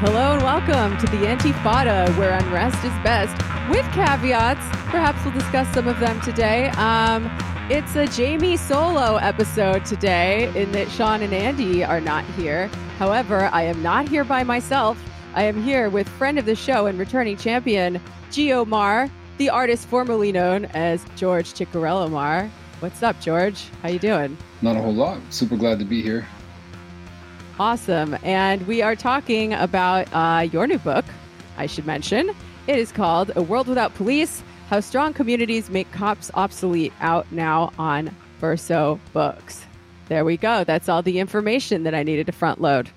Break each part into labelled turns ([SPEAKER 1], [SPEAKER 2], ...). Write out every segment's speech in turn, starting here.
[SPEAKER 1] Hello and welcome to the Antifada, where unrest is best, with caveats. Perhaps we'll discuss some of them today. Um, it's a Jamie solo episode today, in that Sean and Andy are not here. However, I am not here by myself. I am here with friend of the show and returning champion, Geo Maher, the artist formerly known as George Ciccariello-Maher. What's up, George? How you doing?
[SPEAKER 2] Not a whole lot. Super glad to be here.
[SPEAKER 1] Awesome. And we are talking about uh, your new book, I should mention. It is called A World Without Police How Strong Communities Make Cops Obsolete, out now on Verso Books. There we go. That's all the information that I needed to front load.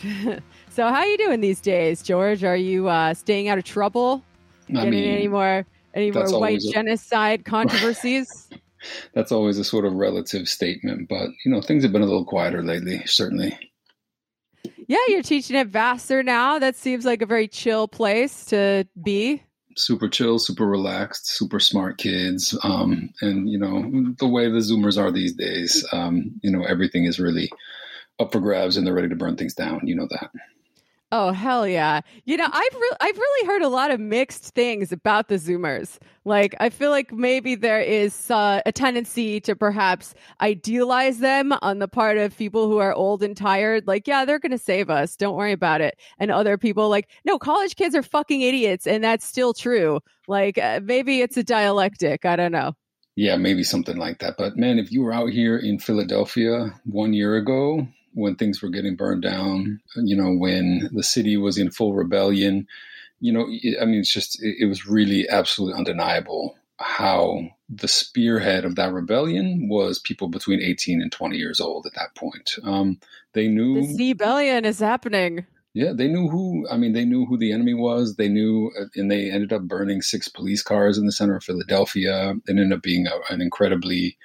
[SPEAKER 1] so, how are you doing these days, George? Are you uh, staying out of trouble?
[SPEAKER 2] I
[SPEAKER 1] Getting
[SPEAKER 2] mean,
[SPEAKER 1] any more any more white
[SPEAKER 2] a-
[SPEAKER 1] genocide controversies?
[SPEAKER 2] that's always a sort of relative statement, but you know, things have been a little quieter lately, certainly.
[SPEAKER 1] yeah, you're teaching at Vassar now. That seems like a very chill place to be.
[SPEAKER 2] Super chill, super relaxed, super smart kids. Um, and you know, the way the Zoomers are these days, um, you know, everything is really up for grabs and they're ready to burn things down. You know that.
[SPEAKER 1] Oh hell yeah! You know I've re- I've really heard a lot of mixed things about the Zoomers. Like I feel like maybe there is uh, a tendency to perhaps idealize them on the part of people who are old and tired. Like yeah, they're gonna save us. Don't worry about it. And other people like no, college kids are fucking idiots, and that's still true. Like uh, maybe it's a dialectic. I don't know.
[SPEAKER 2] Yeah, maybe something like that. But man, if you were out here in Philadelphia one year ago when things were getting burned down, you know, when the city was in full rebellion, you know, I mean, it's just, it, it was really absolutely undeniable how the spearhead of that rebellion was people between 18 and 20 years old at that point. Um, they knew.
[SPEAKER 1] The rebellion is happening.
[SPEAKER 2] Yeah, they knew who. I mean, they knew who the enemy was. They knew, uh, and they ended up burning six police cars in the center of Philadelphia. It ended up being a, an incredibly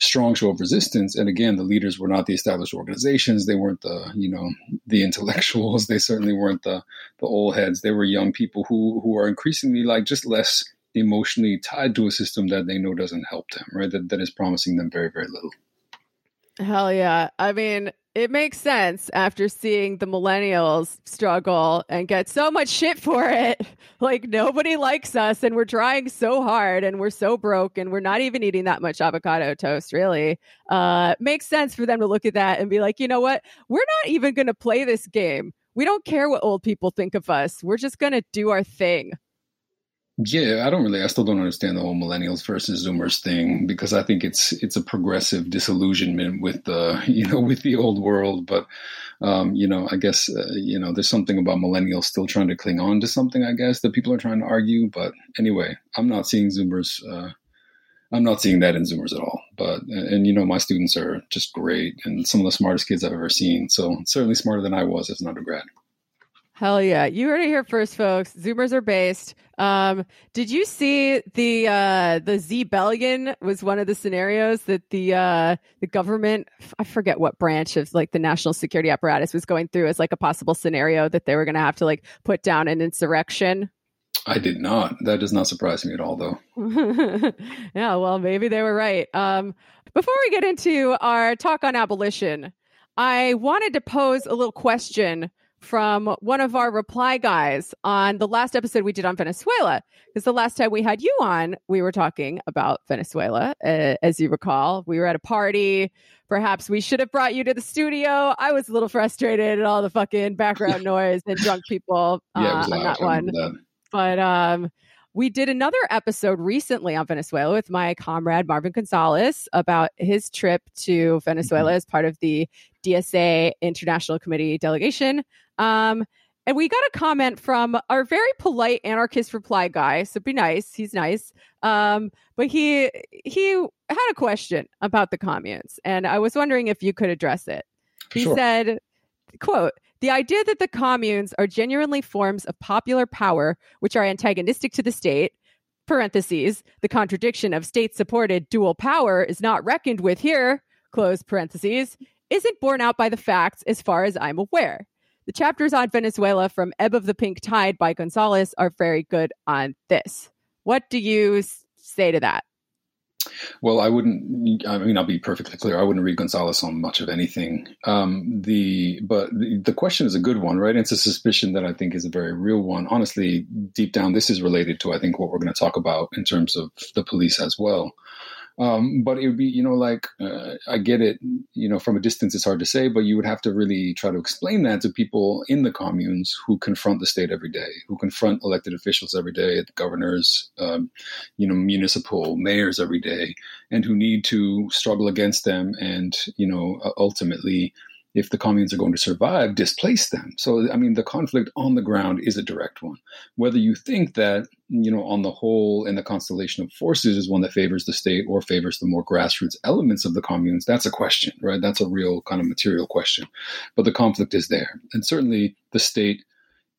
[SPEAKER 2] strong show of resistance. And again, the leaders were not the established organizations. They weren't the, you know, the intellectuals. They certainly weren't the the old heads. They were young people who who are increasingly like just less emotionally tied to a system that they know doesn't help them. Right? That that is promising them very very little.
[SPEAKER 1] Hell yeah. I mean, it makes sense after seeing the millennials struggle and get so much shit for it. Like, nobody likes us, and we're trying so hard, and we're so broke, and we're not even eating that much avocado toast, really. Uh, makes sense for them to look at that and be like, you know what? We're not even going to play this game. We don't care what old people think of us. We're just going to do our thing.
[SPEAKER 2] Yeah, I don't really. I still don't understand the whole millennials versus Zoomers thing because I think it's it's a progressive disillusionment with the you know with the old world. But um, you know, I guess uh, you know there's something about millennials still trying to cling on to something. I guess that people are trying to argue. But anyway, I'm not seeing Zoomers. Uh, I'm not seeing that in Zoomers at all. But and, and you know, my students are just great and some of the smartest kids I've ever seen. So certainly smarter than I was as an undergrad.
[SPEAKER 1] Hell yeah. You heard it here first, folks. Zoomers are based. Um, did you see the uh the Zbellion was one of the scenarios that the uh the government I forget what branch of like the national security apparatus was going through as like a possible scenario that they were gonna have to like put down an insurrection?
[SPEAKER 2] I did not. That does not surprise me at all, though.
[SPEAKER 1] yeah, well, maybe they were right. Um, before we get into our talk on abolition, I wanted to pose a little question from one of our reply guys on the last episode we did on Venezuela. Because the last time we had you on, we were talking about Venezuela. Uh, as you recall, we were at a party. Perhaps we should have brought you to the studio. I was a little frustrated at all the fucking background noise and drunk people uh,
[SPEAKER 2] Yeah,
[SPEAKER 1] on that one
[SPEAKER 2] that.
[SPEAKER 1] but um we did another episode recently on Venezuela with my comrade Marvin Gonzalez about his trip to Venezuela as part of the DSA International Committee delegation. Um, and we got a comment from our very polite anarchist reply guy. So be nice. He's nice. Um, but he he had a question about the communes, and I was wondering if you could address it. He
[SPEAKER 2] Sure.
[SPEAKER 1] said, quote, the idea that the communes are genuinely forms of popular power which are antagonistic to the state, parentheses, the contradiction of state supported dual power is not reckoned with here, close parentheses, isn't borne out by the facts as far as I'm aware. The chapters on Venezuela from Ebb of the Pink Tide by Gonzalez are very good on this. What do you say to that?
[SPEAKER 2] Well, I wouldn't. I mean, I'll be perfectly clear. I wouldn't read Gonzalez on much of anything. Um, the but the, the, question is a good one, right? It's a suspicion that I think is a very real one. Honestly, deep down, this is related to I think what we're going to talk about in terms of the police as well. Um, but it would be, you know, like uh, I get it, you know, from a distance it's hard to say, but you would have to really try to explain that to people in the communes who confront the state every day, who confront elected officials every day, governors, um, you know, municipal mayors every day, and who need to struggle against them and, you know, ultimately if the communes are going to survive, displace them. So, I mean, the conflict on the ground is a direct one. Whether you think that, you know, on the whole, in the constellation of forces is one that favors the state or favors the more grassroots elements of the communes, that's a question, right? That's a real kind of material question. But the conflict is there. And certainly the state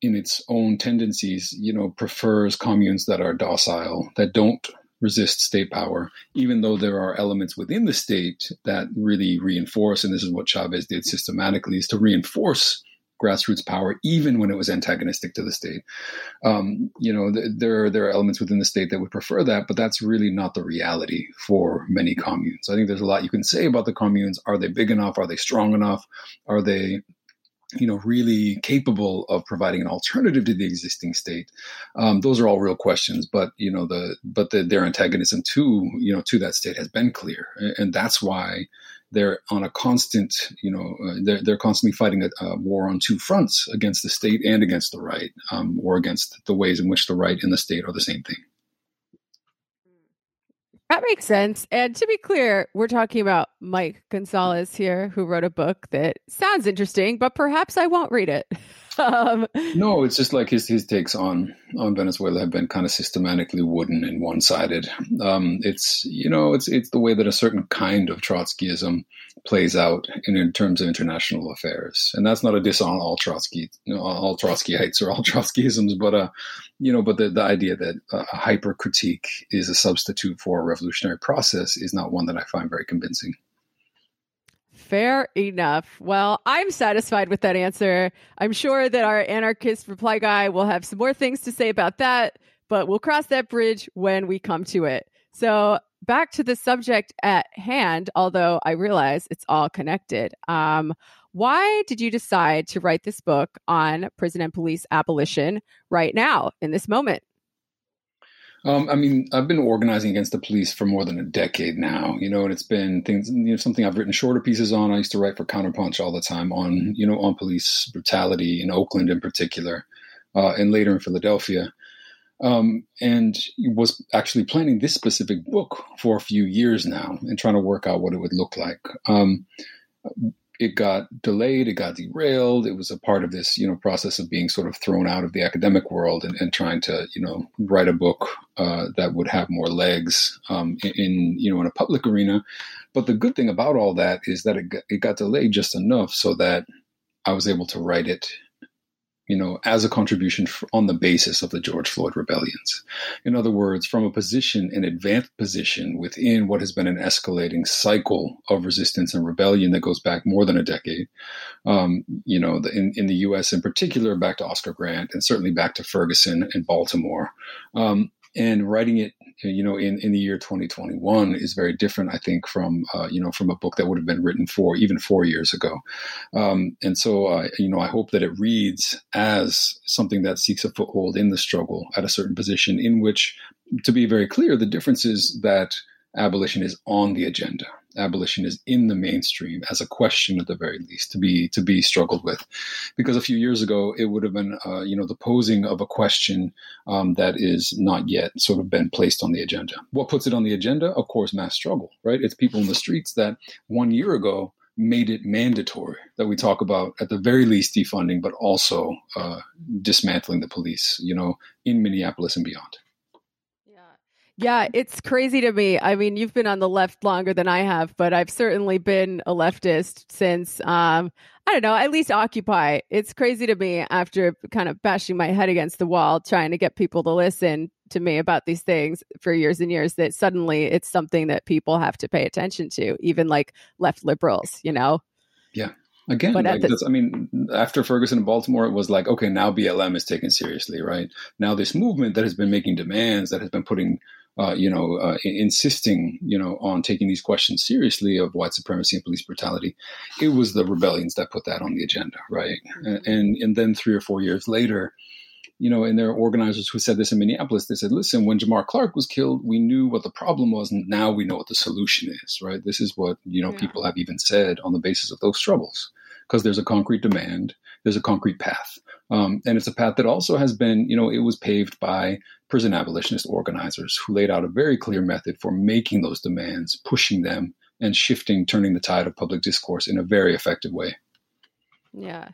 [SPEAKER 2] in its own tendencies, you know, prefers communes that are docile, that don't resist state power, even though there are elements within the state that really reinforce, and this is what Chavez did systematically, is to reinforce grassroots power, even when it was antagonistic to the state. Um, you know, th- there there are elements within the state that would prefer that, but that's really not the reality for many communes. I think there's a lot you can say about the communes. Are they big enough? Are they strong enough? Are they you know, really capable of providing an alternative to the existing state? Um, those are all real questions. But you know, the but the, their antagonism to you know to that state has been clear, and that's why they're on a constant, you know, uh, they're, they're constantly fighting a, a, war on two fronts against the state and against the right, um, or against the ways in which the right and the state are the same thing.
[SPEAKER 1] That makes sense. And to be clear, we're talking about Mike Gonzalez here, who wrote a book that sounds interesting, but perhaps I won't read it.
[SPEAKER 2] um, no, it's just like his his takes on on Venezuela have been kind of systematically wooden and one sided. Um, it's you know it's it's the way that a certain kind of Trotskyism plays out in, in terms of international affairs, and that's not a diss on all Trotsky all Trotskyites or all Trotskyisms, but uh you know but the the idea that a hyper critique is a substitute for a revolutionary process is not one that I find very convincing.
[SPEAKER 1] Fair enough. Well, I'm satisfied with that answer. I'm sure that our anarchist reply guy will have some more things to say about that, but we'll cross that bridge when we come to it. So, back to the subject at hand, although I realize it's all connected. Um, why did you decide to write this book on prison and police abolition right now in this moment?
[SPEAKER 2] Um, I mean, I've been organizing against the police for more than a decade now, you know, and it's been things, you know, something I've written shorter pieces on. I used to write for Counterpunch all the time on, you know, on police brutality in Oakland in particular, uh, and later in Philadelphia. Um, and was actually planning this specific book for a few years now and trying to work out what it would look like. Um, it got delayed, it got derailed. It was a part of this, you know, process of being sort of thrown out of the academic world and, and trying to, you know, write a book uh, that would have more legs um, in, in, you know, in a public arena. But the good thing about all that is that it got, it got delayed just enough so that I was able to write it you know, as a contribution on the basis of the George Floyd rebellions. In other words, from a position, an advanced position within what has been an escalating cycle of resistance and rebellion that goes back more than a decade. Um, you know, the, in, in the U.S. in particular, back to Oscar Grant and certainly back to Ferguson and Baltimore. Um, and writing it you know in, in the year 2021 is very different i think from uh, you know from a book that would have been written for even four years ago. Um, and so uh, you know i hope that it reads as something that seeks a foothold in the struggle at a certain position in which to be very clear the difference is that abolition is on the agenda abolition is in the mainstream as a question at the very least to be to be struggled with. Because a few years ago it would have been uh, you know the posing of a question um, that is not yet sort of been placed on the agenda. What puts it on the agenda? Of course mass struggle right? It's people in the streets that one year ago made it mandatory that we talk about at the very least defunding but also uh, dismantling the police you know in minneapolis and beyond
[SPEAKER 1] yeah, it's crazy to me. I mean, you've been on the left longer than I have, but I've certainly been a leftist since um I don't know, at least Occupy. It's crazy to me after kind of bashing my head against the wall trying to get people to listen to me about these things for years and years that suddenly it's something that people have to pay attention to, even like left liberals, you know.
[SPEAKER 2] Yeah. Again, like the, I mean, after Ferguson and Baltimore, it was like, okay, now BLM is taken seriously, right? Now this movement that has been making demands, that has been putting uh, you know, uh, insisting, you know, on taking these questions seriously of white supremacy and police brutality, it was the rebellions that put that on the agenda, right? Mm-hmm. And and then three or four years later, you know, and there are organizers who said this in Minneapolis. They said, "Listen, when Jamar Clark was killed, we knew what the problem was, and now we know what the solution is." Right? This is what you know yeah. people have even said on the basis of those struggles, because there's a concrete demand, there's a concrete path. Um, and it's a path that also has been, you know, it was paved by prison abolitionist organizers who laid out a very clear method for making those demands, pushing them, and shifting, turning the tide of public discourse in a very effective way.
[SPEAKER 1] Yeah.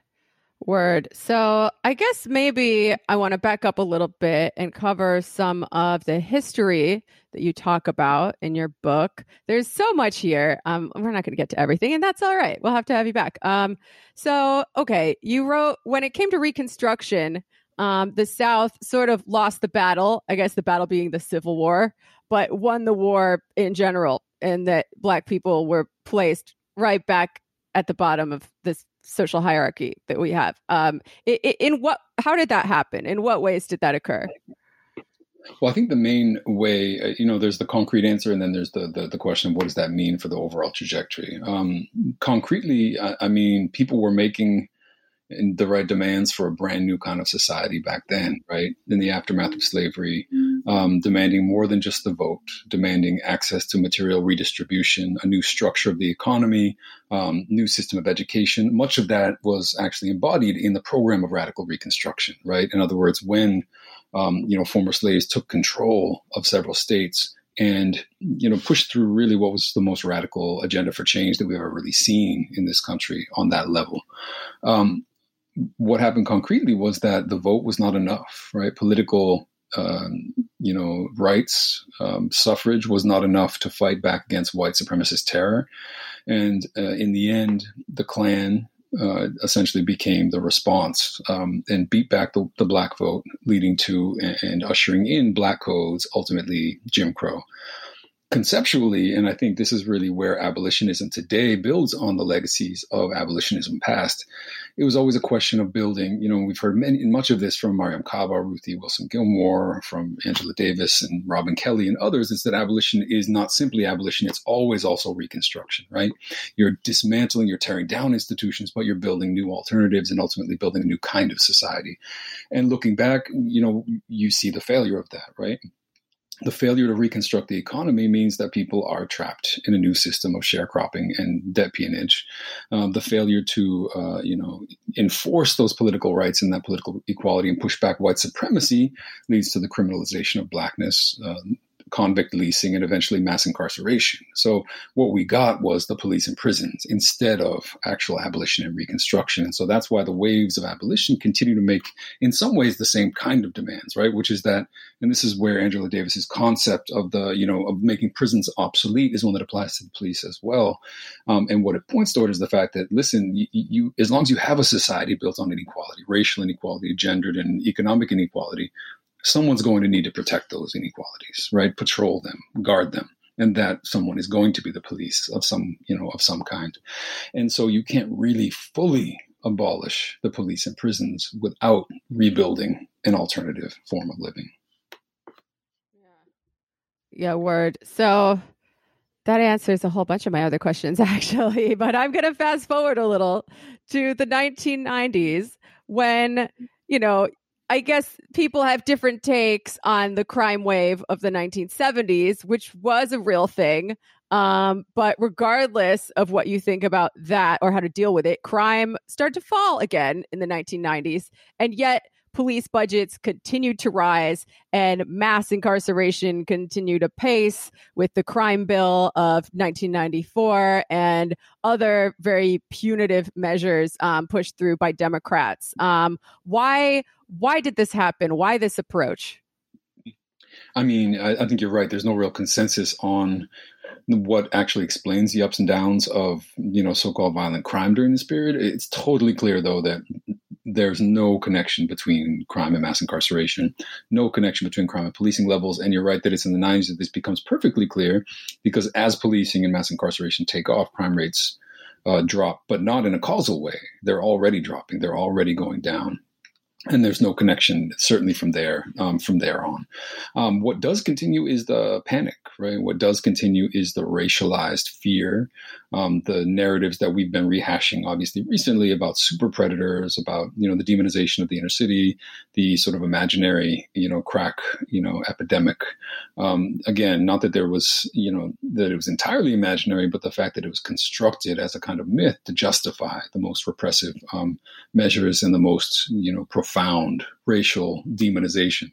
[SPEAKER 1] Word. So I guess maybe I want to back up a little bit and cover some of the history that you talk about in your book. There's so much here. Um, we're not going to get to everything, and that's all right. We'll have to have you back. Um, so okay, you wrote when it came to Reconstruction, um, the South sort of lost the battle. I guess the battle being the Civil War, but won the war in general, and that Black people were placed right back at the bottom of this social hierarchy that we have. Um, in what? How did that happen? In what ways did that occur?
[SPEAKER 2] Well, I think the main way, uh, you know, there's the concrete answer, and then there's the the, the question of what does that mean for the overall trajectory. Um, concretely, I, I mean, people were making the right demands for a brand new kind of society back then, right? In the aftermath of slavery, um, demanding more than just the vote, demanding access to material redistribution, a new structure of the economy, um, new system of education. Much of that was actually embodied in the program of radical reconstruction, right? In other words, when um, you know former slaves took control of several states and you know pushed through really what was the most radical agenda for change that we've ever really seen in this country on that level. Um, what happened concretely was that the vote was not enough, right? Political, um, you know, rights, um, suffrage was not enough to fight back against white supremacist terror. And uh, in the end, the Klan uh, essentially became the response um, and beat back the, the, black vote, leading to and, and ushering in black codes, ultimately Jim Crow conceptually, and I think this is really where abolitionism today builds on the legacies of abolitionism past. It was always a question of building. You know, we've heard many, much of this from Mariame Kaba, Ruthie Wilson Gilmore, from Angela Davis, and Robin Kelley and others. Is that abolition is not simply abolition; it's always also reconstruction. Right? You're dismantling, you're tearing down institutions, but you're building new alternatives and ultimately building a new kind of society. And looking back, you know, you see the failure of that. Right? The failure to reconstruct the economy means that people are trapped in a new system of sharecropping and debt peonage. Um, the failure to, uh, you know, enforce those political rights and that political equality and push back white supremacy leads to the criminalization of blackness, uh, convict leasing, and eventually mass incarceration. So what we got was the police and prisons instead of actual abolition and reconstruction. And so that's why the waves of abolition continue to make, in some ways, the same kind of demands, right? Which is that, and this is where Angela Davis's concept of the, you know, of making prisons obsolete is one that applies to the police as well. Um, and what it points toward is the fact that, listen, you, you, as long as you have a society built on inequality, racial inequality, gendered and economic inequality, someone's going to need to protect those inequalities, right? Patrol them, guard them. And that someone is going to be the police of some, you know, of some kind. And so you can't really fully abolish the police and prisons without rebuilding an alternative form of living.
[SPEAKER 1] Yeah, word. So that answers a whole bunch of my other questions, actually. But I'm going to fast forward a little to the 1990s when, you know, I guess people have different takes on the crime wave of the 1970s, which was a real thing. Um, but regardless of what you think about that or how to deal with it, crime started to fall again in the 1990s. And yet, police budgets continued to rise and mass incarceration continued apace with the crime bill of 1994 and other very punitive measures um, pushed through by Democrats. Um, why why did this happen? Why this approach?
[SPEAKER 2] I mean, I, I think you're right. There's no real consensus on what actually explains the ups and downs of you know so-called violent crime during this period. It's totally clear though that there's no connection between crime and mass incarceration, no connection between crime and policing levels. And you're right that it's in the 90s that this becomes perfectly clear because as policing and mass incarceration take off, crime rates uh, drop, but not in a causal way. They're already dropping. They're already going down. and there's no connection certainly from there um, from there on um, what does continue is the panic right what does continue is the racialized fear um, the narratives that we've been rehashing obviously recently about super predators about you know the demonization of the inner city the sort of imaginary you know crack you know epidemic um, again not that there was you know that it was entirely imaginary but the fact that it was constructed as a kind of myth to justify the most repressive um, measures and the most you know profound racial demonization.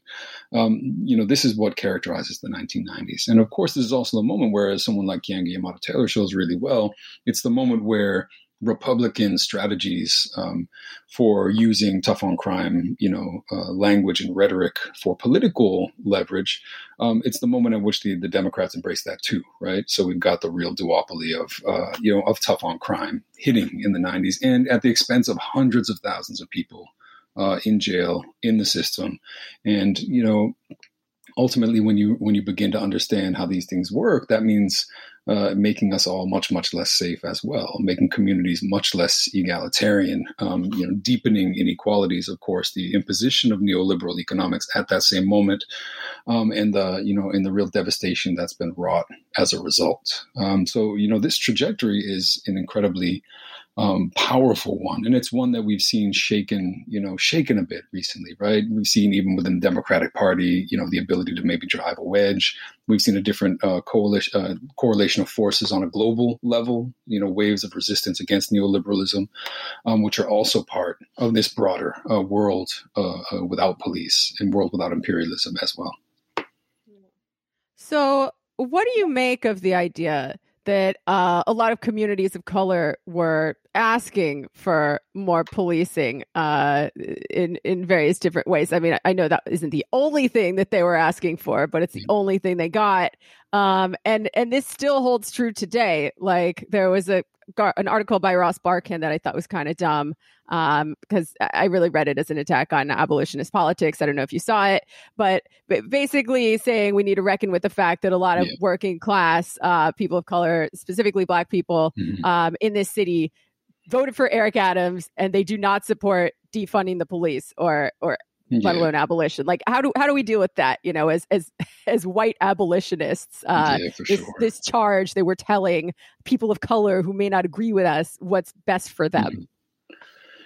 [SPEAKER 2] Um, you know, this is what characterizes the 1990s. And of course, this is also the moment where, someone like Keeanga Yamahtta Taylor shows really well, it's the moment where Republican strategies um, for using tough on crime, you know, uh, language and rhetoric for political leverage. Um, it's the moment at which the, the Democrats embrace that too, right? So we've got the real duopoly of, uh, you know, of tough on crime hitting in the 90s and at the expense of hundreds of thousands of people uh, in jail in the system, and you know, ultimately, when you when you begin to understand how these things work, that means uh, making us all much much less safe as well, making communities much less egalitarian, um, you know, deepening inequalities. Of course, the imposition of neoliberal economics at that same moment, um, and the you know, and the real devastation that's been wrought as a result. Um, so you know, this trajectory is an incredibly um, powerful one, and it's one that we've seen shaken, you know, shaken a bit recently, right? We've seen even within the Democratic Party, you know, the ability to maybe drive a wedge. We've seen a different uh, coalition, uh, correlation of forces on a global level, you know, waves of resistance against neoliberalism, um, which are also part of this broader uh, world uh, uh, without police and world without imperialism as well.
[SPEAKER 1] So, what do you make of the idea that uh, a lot of communities of color were asking for more policing uh, in in various different ways. I mean, I know that isn't the only thing that they were asking for, but it's the mm-hmm. only thing they got. Um, and and this still holds true today. Like there was a an article by Ross Barkan that I thought was kind of dumb because um, I really read it as an attack on abolitionist politics. I don't know if you saw it, but, but basically saying we need to reckon with the fact that a lot of yeah. working class uh, people of color, specifically Black people mm-hmm. um, in this city, voted for Eric Adams and they do not support defunding the police or or yeah. let alone abolition. Like how do how do we deal with that? You know, as as as white abolitionists, uh, yeah, this sure. this charge that we're telling people of color who may not agree with us what's best for them. Mm-hmm.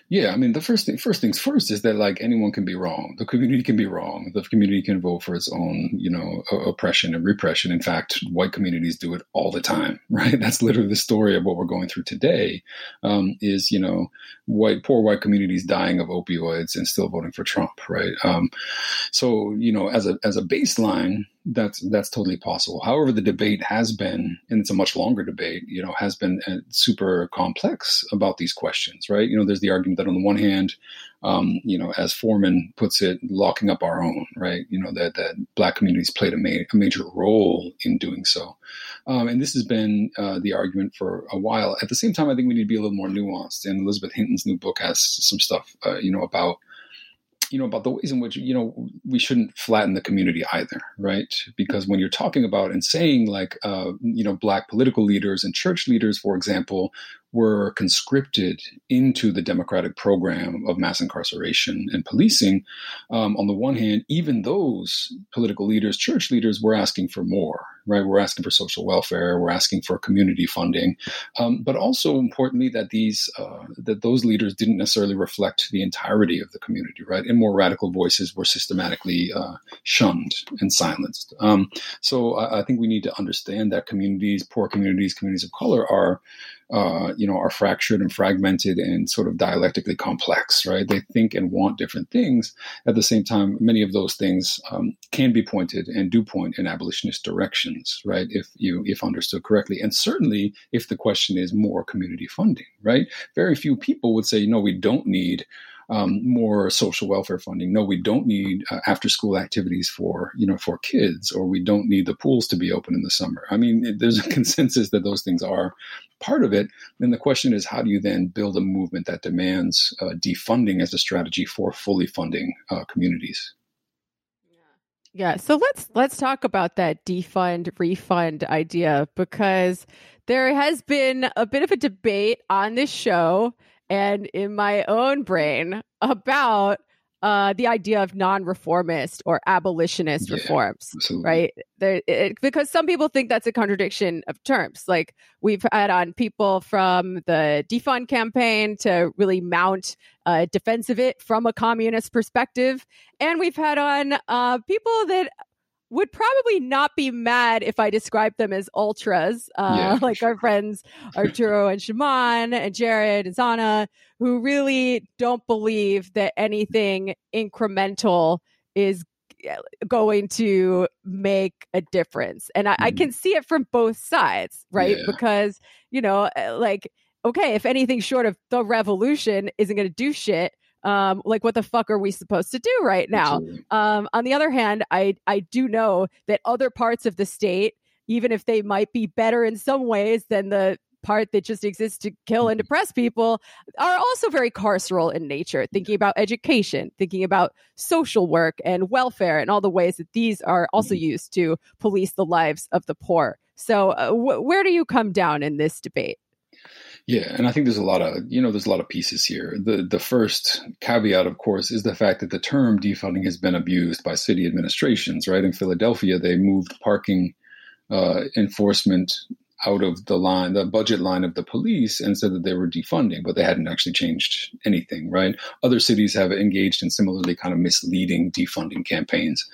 [SPEAKER 2] Yeah, I mean, the first thing, first things first is that like anyone can be wrong. The community can be wrong. The community can vote for its own, you know, oppression and repression. In fact, white communities do it all the time, right? That's literally the story of what we're going through today. Um, is you know, white poor white communities dying of opioids and still voting for Trump, right? Um, so you know, as a as a baseline, that's that's totally possible. However, the debate has been, and it's a much longer debate, you know, has been uh, super complex about these questions, right? You know, there's the argument that on the one hand, um, you know, as Forman puts it, locking up our own, right? You know, that that black communities played a, ma- a major role in doing so, um, and this has been uh, the argument for a while. At the same time, I think we need to be a little more nuanced. And Elizabeth Hinton's new book has some stuff, uh, you know, about you know about the ways in which you know we shouldn't flatten the community either right? Because when you're talking about and saying like uh, you know black political leaders and church leaders for example were conscripted into the democratic program of mass incarceration and policing, um, on the one hand, even those political leaders, church leaders, were asking for more, right? We're asking for social welfare, we're asking for community funding, um, but also importantly that these uh, that those leaders didn't necessarily reflect the entirety of the community, right? And more radical voices were systematically uh, shunned and silenced. Um, so I, I think we need to understand that communities, poor communities, communities of color, are uh, you know, are fractured and fragmented and sort of dialectically complex, right? They think and want different things. At the same time, many of those things um, can be pointed and do point in abolitionist directions, right? If you if understood correctly, and certainly if the question is more community funding, right? Very few people would say, no, we don't need um, more social welfare funding. No, we don't need uh, after school activities for you know for kids, or we don't need the pools to be open in the summer. I mean, there's a consensus that those things are part of it. Then the question is, how do you then build a movement that demands uh, defunding as a strategy for fully funding uh, communities?
[SPEAKER 1] Yeah, so let's let's talk about that defund refund idea because there has been a bit of a debate on this show and in my own brain about uh, the idea of non-reformist or abolitionist
[SPEAKER 2] Yeah,
[SPEAKER 1] reforms,
[SPEAKER 2] absolutely.
[SPEAKER 1] right? There, it, because some people think that's a contradiction of terms. Like we've had on people from the defund campaign to really mount a defense of it from a communist perspective, and we've had on uh, people that would probably not be mad if I described them as ultras, uh,
[SPEAKER 2] Yeah,
[SPEAKER 1] like our friends Arturo and Shaman and Jared and Zana, who really don't believe that anything incremental is going to make a difference. And I, I
[SPEAKER 2] Mhm.
[SPEAKER 1] can see it from both sides, right?
[SPEAKER 2] Yeah.
[SPEAKER 1] Because, you know, uh, like, okay, if anything short of the revolution isn't going to do shit, um, like, what the fuck are we supposed to do right now? Um, on the other hand, I I do know that other parts of the state, even if they might be better in some ways than the part that just exists to kill and depress people, are also very carceral in nature. Thinking about education, thinking about social work and welfare, and all the ways that these are also used to police the lives of the poor. So, uh, wh- where do you come down in this debate?
[SPEAKER 2] Yeah, and I think there's a lot of you know there's a lot of pieces here. The the first caveat, of course, is the fact that the term defunding has been abused by city administrations. Right in Philadelphia, they moved parking uh, enforcement out of the line, the budget line of the police, and said that they were defunding, but they hadn't actually changed anything. Right? Other cities have engaged in similarly kind of misleading defunding campaigns.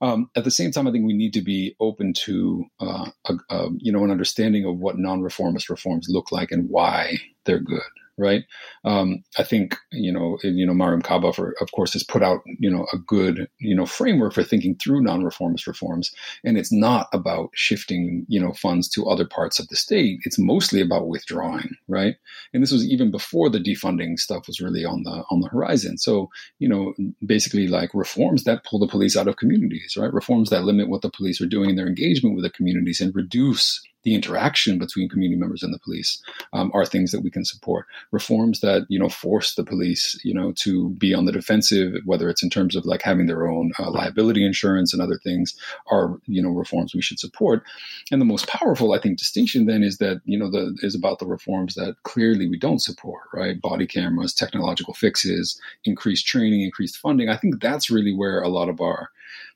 [SPEAKER 2] Um, at the same time, I think we need to be open to uh, a, a, you know an understanding of what non-reformist reforms look like and why they're good. Right. Um, I think you know you know Mariame Kaba, for, of course, has put out you know a good you know framework for thinking through non-reformist reforms, and it's not about shifting you know funds to other parts of the state. It's mostly about withdrawing. Right. And this was even before the defunding stuff was really on the on the horizon. So you know, basically like reforms that pull the police out of communities, right? Reforms that limit what the police are doing in their engagement with the communities and reduce the interaction between community members and the police um, are things that we can support. Reforms that you know force the police, you know, to be on the defensive, whether it's in terms of like having their own uh, liability insurance and other things, are you know reforms we should support. And the most powerful, I think, distinction then is that you know the is about the reforms that clearly we don't support, right? Body cameras, technological fixes, increased training, increased funding. I think that's really where a lot of our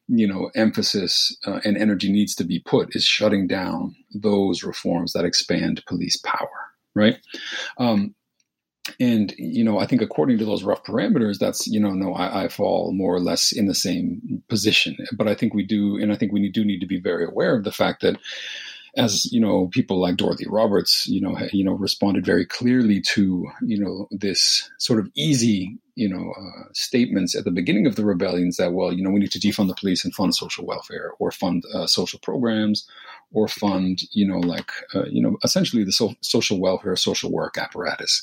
[SPEAKER 2] you know emphasis uh, and energy needs to be put is shutting down those reforms that expand police power right? Um, and you know i think according to those rough parameters that's you know no I, I, fall more or less in the same position. But i think we do and i think we do need to be very aware of the fact that as you know, people like Dorothy Roberts, you know, you know, responded very clearly to you know this sort of easy, you know, uh, statements at the beginning of the rebellions that well, you know, we need to defund the police and fund social welfare or fund uh, social programs or fund, you know, like uh, you know, essentially the so- social welfare, social work apparatus,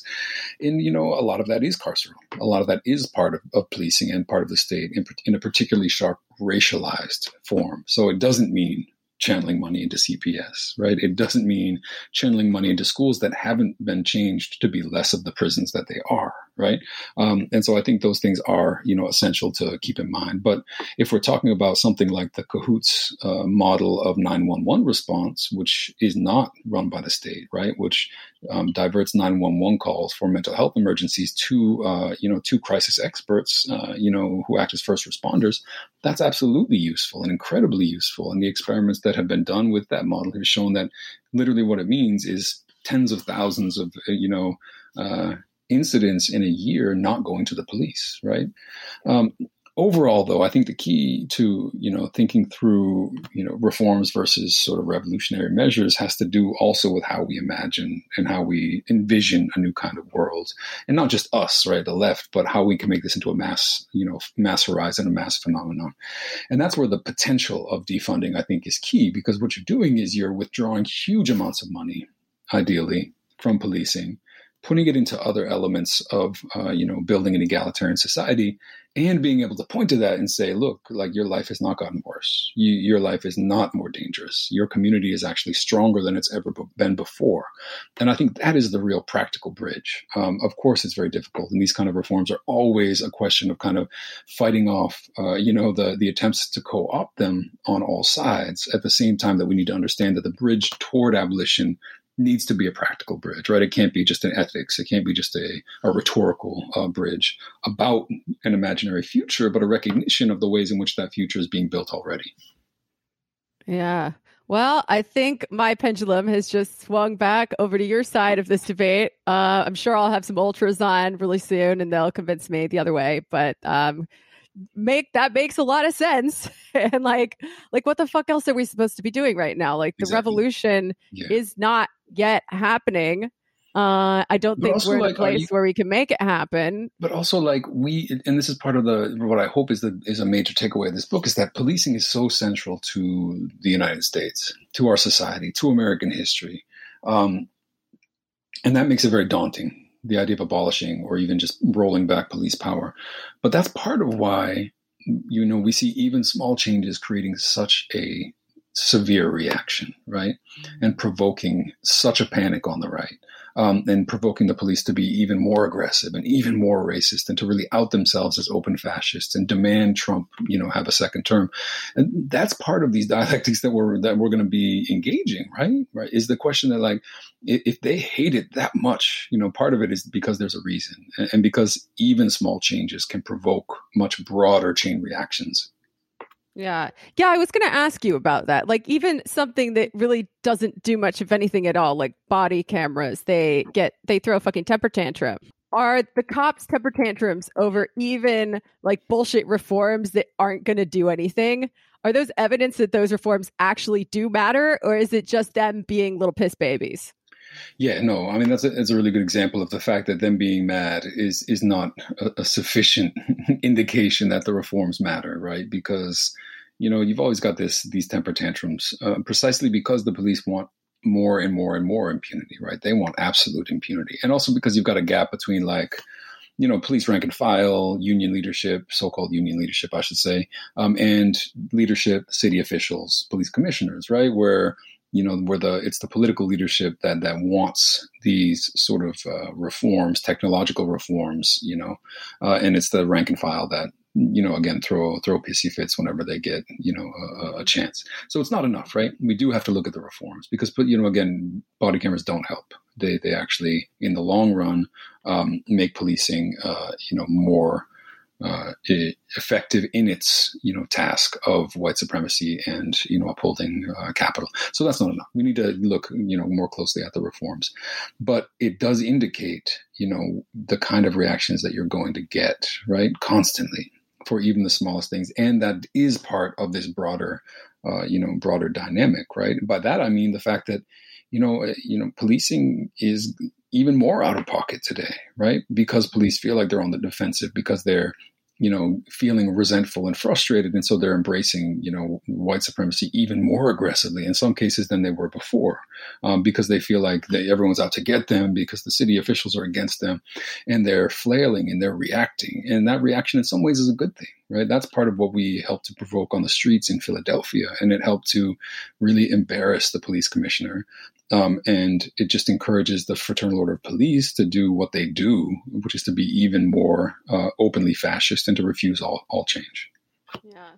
[SPEAKER 2] and you know, a lot of that is carceral. A lot of that is part of, of policing and part of the state in, in a particularly sharp racialized form. So it doesn't mean channeling money into CPS, right? It doesn't mean channeling money into schools that haven't been changed to be less of the prisons that they are, right? Um, and so I think those things are, you know, essential to keep in mind. But if we're talking about something like the CAHOOTS uh, model of 911 response, which is not run by the state, right? Which um, diverts 911 calls for mental health emergencies to, uh, you know, to crisis experts, uh, you know, who act as first responders, that's absolutely useful and incredibly useful. And the experiments that have been done with that model have shown that literally what it means is tens of thousands of, you know, uh, incidents in a year not going to the police, right? Um, overall, though, I think the key to you know thinking through you know reforms versus sort of revolutionary measures has to do also with how we imagine and how we envision a new kind of world, and not just us, right, the left, but how we can make this into a mass you know mass horizon, a mass phenomenon, and that's where the potential of defunding I think is key because what you're doing is you're withdrawing huge amounts of money, ideally from policing putting it into other elements of uh, you know building an egalitarian society and being able to point to that and say look like your life has not gotten worse. You, your life is not more dangerous. Your community is actually stronger than it's ever been before. And i think that is the real practical bridge. Um, of course it's very difficult and these kind of reforms are always a question of kind of fighting off uh, you know the, the attempts to co-opt them on all sides. At the same time that we need to understand that the bridge toward abolition needs to be a practical bridge, right? It can't be just an ethics. It can't be just a, a rhetorical uh, bridge about an imaginary future, but a recognition of the ways in which that future is being built already.
[SPEAKER 1] Yeah. Well, I think my pendulum has just swung back over to your side of this debate. Uh, I'm sure I'll have some ultras on really soon, and they'll convince me the other way. But um, make that makes a lot of sense. and like, like what the fuck else are we supposed to be doing right now? Like, the exactly. revolution yeah. is not yet happening. Uh, I don't but think we're in a place you, where we can make it happen.
[SPEAKER 2] But also, like we, and this is part of the what I hope is the is a major takeaway of this book is that policing is so central to the United States, to our society, to American history, um, and that makes it very daunting. The idea of abolishing or even just rolling back police power, but that's part of why you know we see even small changes creating such a severe reaction, right? And provoking such a panic on the right um, and provoking the police to be even more aggressive and even more racist and to really out themselves as open fascists and demand Trump, you know, have a second term. And that's part of these dialectics that we're that we're going to be engaging, right? Right? Is the question that like if they hate it that much, you know, part of it is because there's a reason and because even small changes can provoke much broader chain reactions.
[SPEAKER 1] Yeah. Yeah, I was going to ask you about that. Like even something that really doesn't do much of anything at all, like body cameras, they get they throw a fucking temper tantrum. Are the cops temper tantrums over even like bullshit reforms that aren't going to do anything? Are those evidence that those reforms actually do matter or is it just them being little piss babies?
[SPEAKER 2] Yeah, no, I mean that's a, that's a really good example of the fact that them being mad is is not a, a sufficient indication that the reforms matter, right? Because you know you've always got this these temper tantrums uh, precisely because the police want more and more and more impunity, right? They want absolute impunity, and also because you've got a gap between like you know, police rank and file, union leadership, so-called union leadership, I should say, um, and leadership, city officials, police commissioners, right? Where you know, where the it's the political leadership that that wants these sort of uh, reforms, technological reforms, you know, uh, and it's the rank and file that you know again throw throw pissy fits whenever they get you know a, a, chance. So it's not enough, right? We do have to look at the reforms because, but you know, again, body cameras don't help. They they actually in the long run um, make policing uh, you know more uh, effective in its you know task of white supremacy and you know upholding uh, capital. So that's not enough. We need to look you know more closely at the reforms, but it does indicate you know the kind of reactions that you're going to get right constantly for even the smallest things, and that is part of this broader uh, you know broader dynamic. Right. By that I mean the fact that you know uh, you know policing is even more out of pocket today, right? Because police feel like they're on the defensive because they're you know, feeling resentful and frustrated. And so they're embracing, you know, white supremacy even more aggressively in some cases than they were before um, because they feel like they, everyone's out to get them because the city officials are against them and they're flailing and they're reacting. And that reaction in some ways is a good thing, right? That's part of what we helped to provoke on the streets in Philadelphia. And it helped to really embarrass the police commissioner um, and it just encourages the Fraternal Order of Police to do what they do, which is to be even more uh, openly fascist and to refuse all, all change.
[SPEAKER 1] Yeah.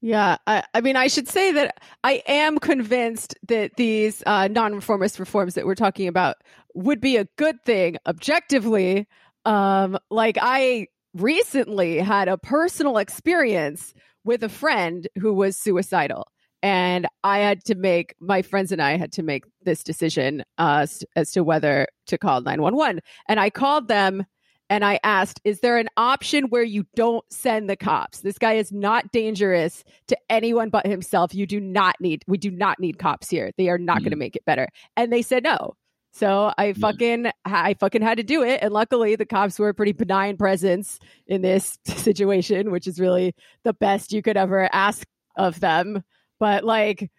[SPEAKER 1] Yeah, I, I, mean, I should say that I am convinced that these uh, non-reformist reforms that we're talking about would be a good thing objectively. Um, like I recently had a personal experience with a friend who was suicidal, and I had to make my friends and I had to make this decision uh, as to whether to call 911. And I called them and I asked, Is there an option where you don't send the cops? This guy is not dangerous to anyone but himself. You do not need, we do not need cops here. They are not mm-hmm. going to make it better. And they said no. So I fucking I fucking had to do it, and luckily the cops were a pretty benign presence in this situation, which is really the best you could ever ask of them. But like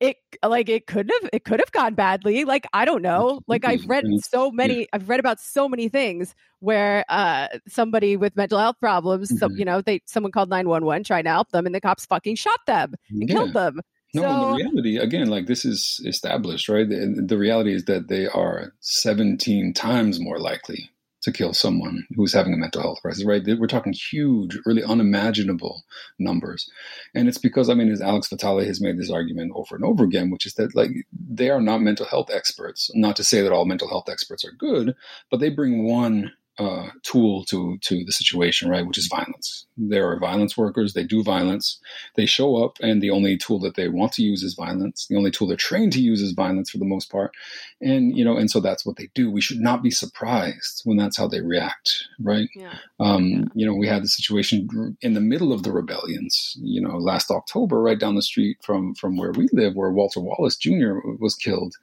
[SPEAKER 1] it like it could have it could have gone badly. Like i don't know. Like i've read so many i've read about so many things where uh somebody with mental health problems mm-hmm. you know they someone called 911 trying to help them and the cops fucking shot them and yeah. killed them
[SPEAKER 2] no, so, the reality again, like this is established, right? The, the reality is that they are 17 times more likely to kill someone who's having a mental health crisis, right? We're talking huge, really unimaginable numbers. And it's because, I mean, as Alex Vitale has made this argument over and over again, which is that, like, they are not mental health experts. Not to say that all mental health experts are good, but they bring one uh, tool to to the situation, right? Which is violence. There are violence workers. They do violence. They show up, and the only tool that they want to use is violence. The only tool they're trained to use is violence for the most part, and you know, and so that's what they do. We should not be surprised when that's how they react, right? Yeah. Um, you know, we had the situation in the middle of the rebellions. You know, last October, right down the street from from where we live, where Walter Wallace Jr. was killed.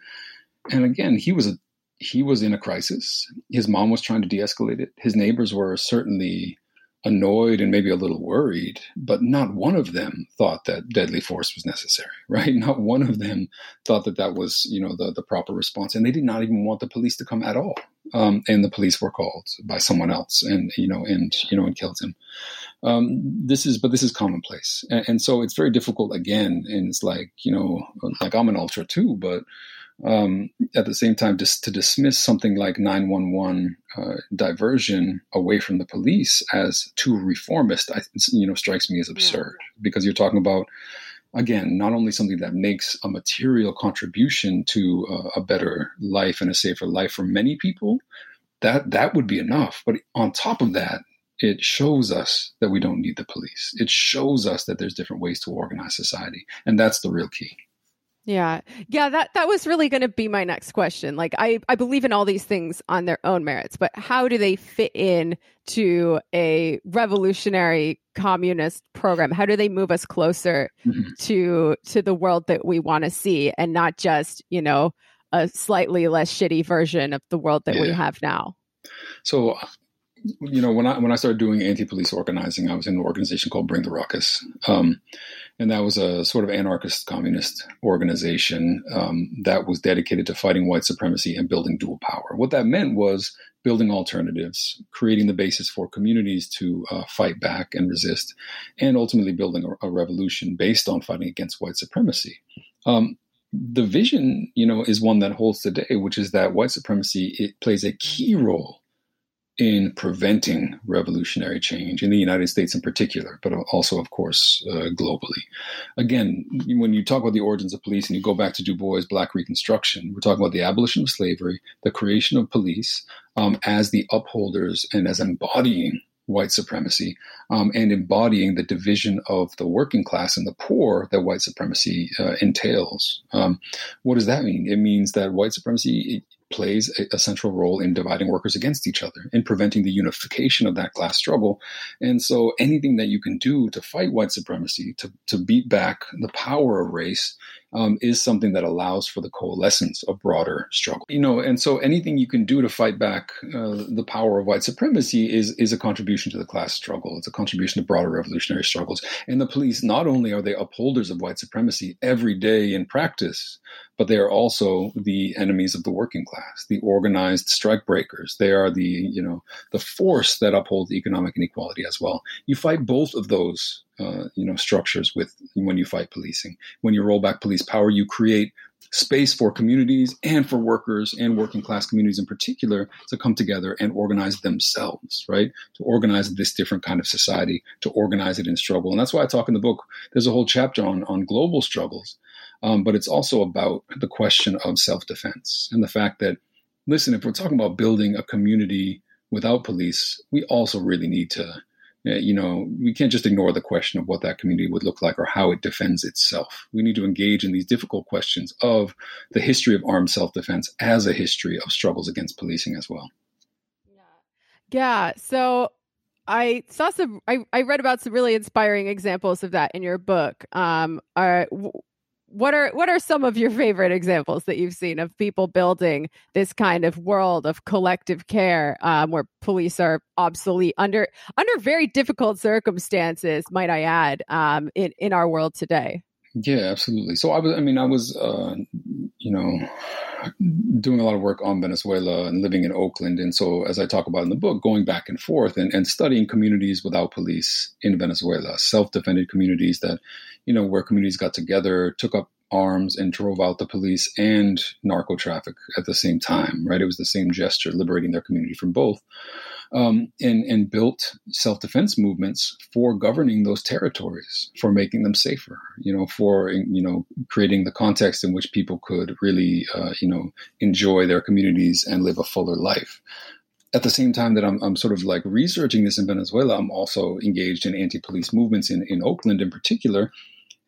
[SPEAKER 2] And again, he was a he was in a crisis. His mom was trying to de escalate it. His neighbors were certainly annoyed and maybe a little worried, but not one of them thought that deadly force was necessary, right? Not one of them thought that that was, you know, the, the proper response. And they did not even want the police to come at all. Um, and the police were called by someone else and, you know, and, you know, and killed him. Um, this is, but this is commonplace. And, and so it's very difficult again. And it's like, you know, like I'm an ultra too, but, um, at the same time, just to dismiss something like 911 uh, diversion away from the police as too reformist, I, you know, strikes me as absurd yeah. because you're talking about again not only something that makes a material contribution to uh, a better life and a safer life for many people. That that would be enough, but on top of that, it shows us that we don't need the police. It shows us that there's different ways to organize society, and that's the real key.
[SPEAKER 1] Yeah. Yeah, that that was really going to be my next question. Like I I believe in all these things on their own merits, but how do they fit in to a revolutionary communist program? How do they move us closer mm-hmm. to to the world that we want to see and not just, you know, a slightly less shitty version of the world that yeah. we have now?
[SPEAKER 2] So you know, when I when I started doing anti-police organizing, I was in an organization called Bring the Ruckus. Um, and that was a sort of anarchist communist organization um, that was dedicated to fighting white supremacy and building dual power. What that meant was building alternatives, creating the basis for communities to uh, fight back and resist, and ultimately building a, a, revolution based on fighting against white supremacy. Um, the vision, you know, is one that holds today, which is that white supremacy it plays a key role in preventing revolutionary change in the United States in particular, but also, of course, uh, globally. Again, when you talk about the origins of police and you go back to Du Bois' Black Reconstruction, we're talking about the abolition of slavery, the creation of police um, as the upholders and as embodying white supremacy um, and embodying the division of the working class and the poor that white supremacy uh, entails. Um, what does that mean? It means that white supremacy plays a, central role in dividing workers against each other, in preventing the unification of that class struggle. And so anything that you can do to fight white supremacy, to, to beat back the power of race, um, is something that allows for the coalescence of broader struggle. You know, and so anything you can do to fight back uh, the power of white supremacy is is a contribution to the class struggle. It's a contribution to broader revolutionary struggles. And the police not only are they upholders of white supremacy every day in practice, but they are also the enemies of the working class, the organized strike breakers. They are the you know the force that upholds economic inequality as well. You fight both of those uh, you know structures with when you fight policing. When you roll back police power, you create space for communities and for workers and working class communities in particular to come together and organize themselves, right? To organize this different kind of society, to organize it in struggle. And that's why I talk in the book. There's a whole chapter on on global struggles, um, but it's also about the question of self defense and the fact that listen, if we're talking about building a community without police, we also really need to you know, we can't just ignore the question of what that community would look like or how it defends itself. We need to engage in these difficult questions of the history of armed self defense as a history of struggles against policing as well.
[SPEAKER 1] Yeah. Yeah. So I saw some, I, I read about some really inspiring examples of that in your book. Um, are, what are what are some of your favorite examples that you've seen of people building this kind of world of collective care um, where police are obsolete under under very difficult circumstances might i add um, in in our world today?
[SPEAKER 2] Yeah absolutely. So i was i mean i was uh, you know doing a lot of work on Venezuela and living in Oakland. And so, as I talk about in the book, going back and forth and, and studying communities without police in Venezuela, self defended communities that, you know, where communities got together, took up arms and drove out the police and narco traffic at the same time, right? It was the same gesture, liberating their community from both. Um, and, and built self defense movements for governing those territories, for making them safer, you know, for, you know, creating the context in which people could really, uh, you know, enjoy their communities and live a fuller life at the same time that I'm, I'm sort of like researching this in Venezuela, I'm also engaged in anti-police movements in, in Oakland in particular.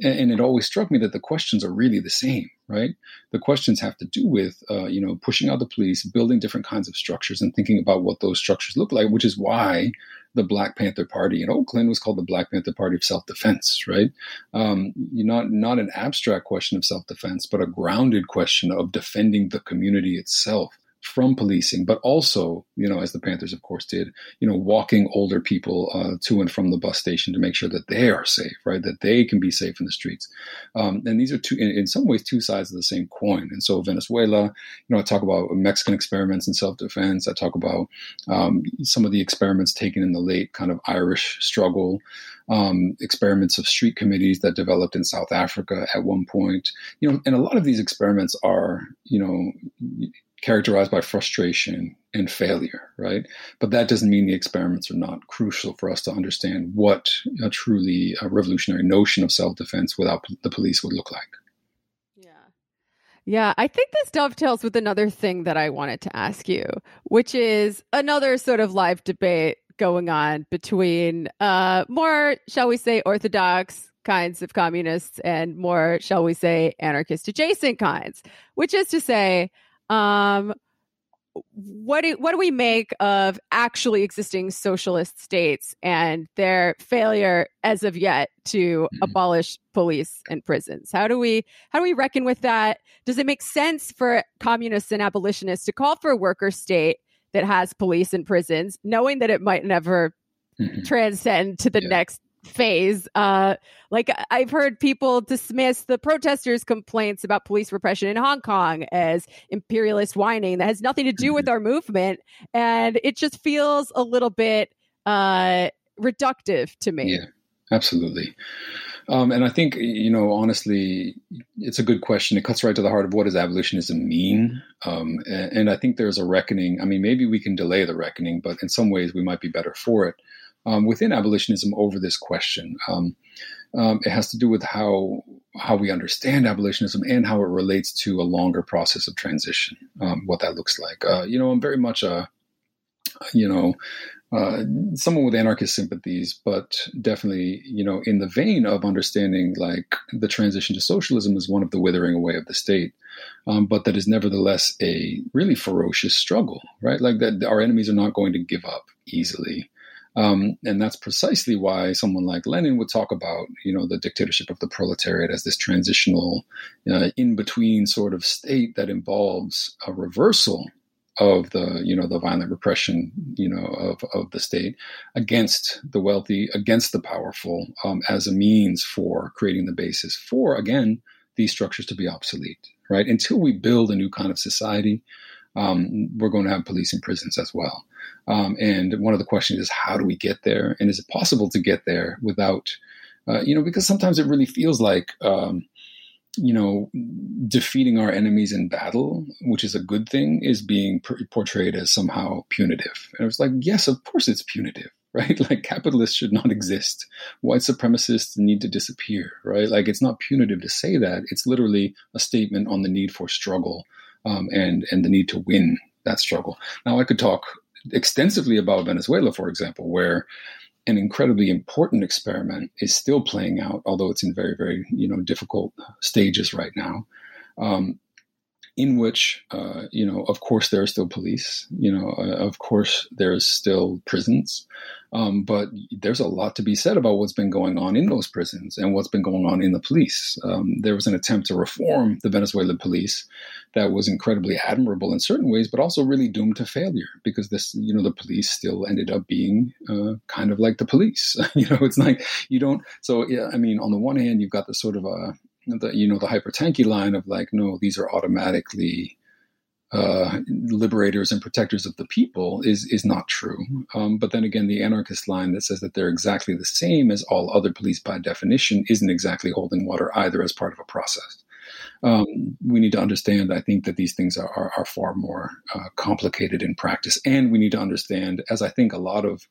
[SPEAKER 2] And, and, it always struck me that the questions are really the same, right? The questions have to do with, uh, you know, pushing out the police, building different kinds of structures and thinking about what those structures look like, which is why the Black Panther Party in Oakland was called the Black Panther Party of Self-Defense, right? Um, not, not an abstract question of self-defense, but a grounded question of defending the community itself from policing, but also, you know, as the Panthers, of course, did, you know, walking older people uh, to and from the bus station to make sure that they are safe, right? That they can be safe in the streets. Um, and these are two, in, in, some ways, two sides of the same coin. And so, Venezuela, you know, I talk about Mexican experiments in self defense. I talk about um, some of the experiments taken in the late kind of Irish struggle. Um, experiments of street committees that developed in South Africa at one point. You know, and a lot of these experiments are, you know, characterized by frustration and failure, right? But that doesn't mean the experiments are not crucial for us to understand what a truly a revolutionary notion of self defense without the police would look like.
[SPEAKER 1] Yeah. Yeah, I think this dovetails with another thing that I wanted to ask you, which is another sort of live debate going on between uh, more, shall we say, orthodox kinds of communists and more, shall we say, anarchist adjacent kinds, which is to say, um, what do what do we make of actually existing socialist states and their failure as of yet to mm-hmm. abolish police and prisons how do we how do we reckon with that does it make sense for communists and abolitionists to call for a worker state that has police and prisons knowing that it might never mm-hmm. transcend to the yeah. next phase. Uh, like I've heard people dismiss the protesters' complaints about police repression in Hong Kong as imperialist whining that has nothing to do with mm-hmm. our movement, and it just feels a little bit uh, reductive to me.
[SPEAKER 2] Yeah, absolutely. Um, and I think, you know, honestly, it's a good question. It cuts right to the heart of what does abolitionism mean? Um, and, and, I think there's a reckoning. I mean, maybe we can delay the reckoning, but in some ways we might be better for it um, within abolitionism over this question. Um, um, it has to do with how how we understand abolitionism and how it relates to a longer process of transition. Um, what that looks like. Uh, you know, I'm very much a you know uh, someone with anarchist sympathies, but definitely, you know, in the vein of understanding like the transition to socialism is one of the withering away of the state, um, but that is nevertheless a really ferocious struggle, right? Like that, our enemies are not going to give up easily. Um, and that's precisely why someone like Lenin would talk about, you know, the dictatorship of the proletariat as this transitional, uh, in-between sort of state that involves a reversal of the, you know, the violent repression, you know, of, of the state against the wealthy, against the powerful, um, as a means for creating the basis for, again, these structures to be obsolete, right? Until we build a new kind of society, um, we're going to have police and prisons as well. Um, and one of the questions is, how do we get there? And is it possible to get there without, uh, you know, because sometimes it really feels like, um, you know, defeating our enemies in battle, which is a good thing, is being per- portrayed as somehow punitive. And it was like, yes, of course it's punitive, right? Like capitalists should not exist. White supremacists need to disappear, right? Like it's not punitive to say that. It's literally a statement on the need for struggle um, and and the need to win that struggle. Now, I could talk extensively about Venezuela, for example, where an incredibly important experiment is still playing out, although it's in very, very you know difficult stages right now. Um, in which, uh, you know, of course, there are still police. You know, uh, of course, there's still prisons. Um, but there's a lot to be said about what's been going on in those prisons and what's been going on in the police. Um, there was an attempt to reform the Venezuelan police that was incredibly admirable in certain ways, but also really doomed to failure because this, you know, the police still ended up being uh, kind of like the police. you know, it's like you don't. So yeah, I mean, on the one hand, you've got the sort of a uh, the you know the hypertanky line of like, no, these are automatically uh, liberators and protectors of the people is is not true. Um, but then again, the anarchist line that says that they're exactly the same as all other police by definition isn't exactly holding water either as part of a process. um, we need to understand, I think, that these things are, are, are far more uh, complicated in practice. And we need to understand, as I think a lot of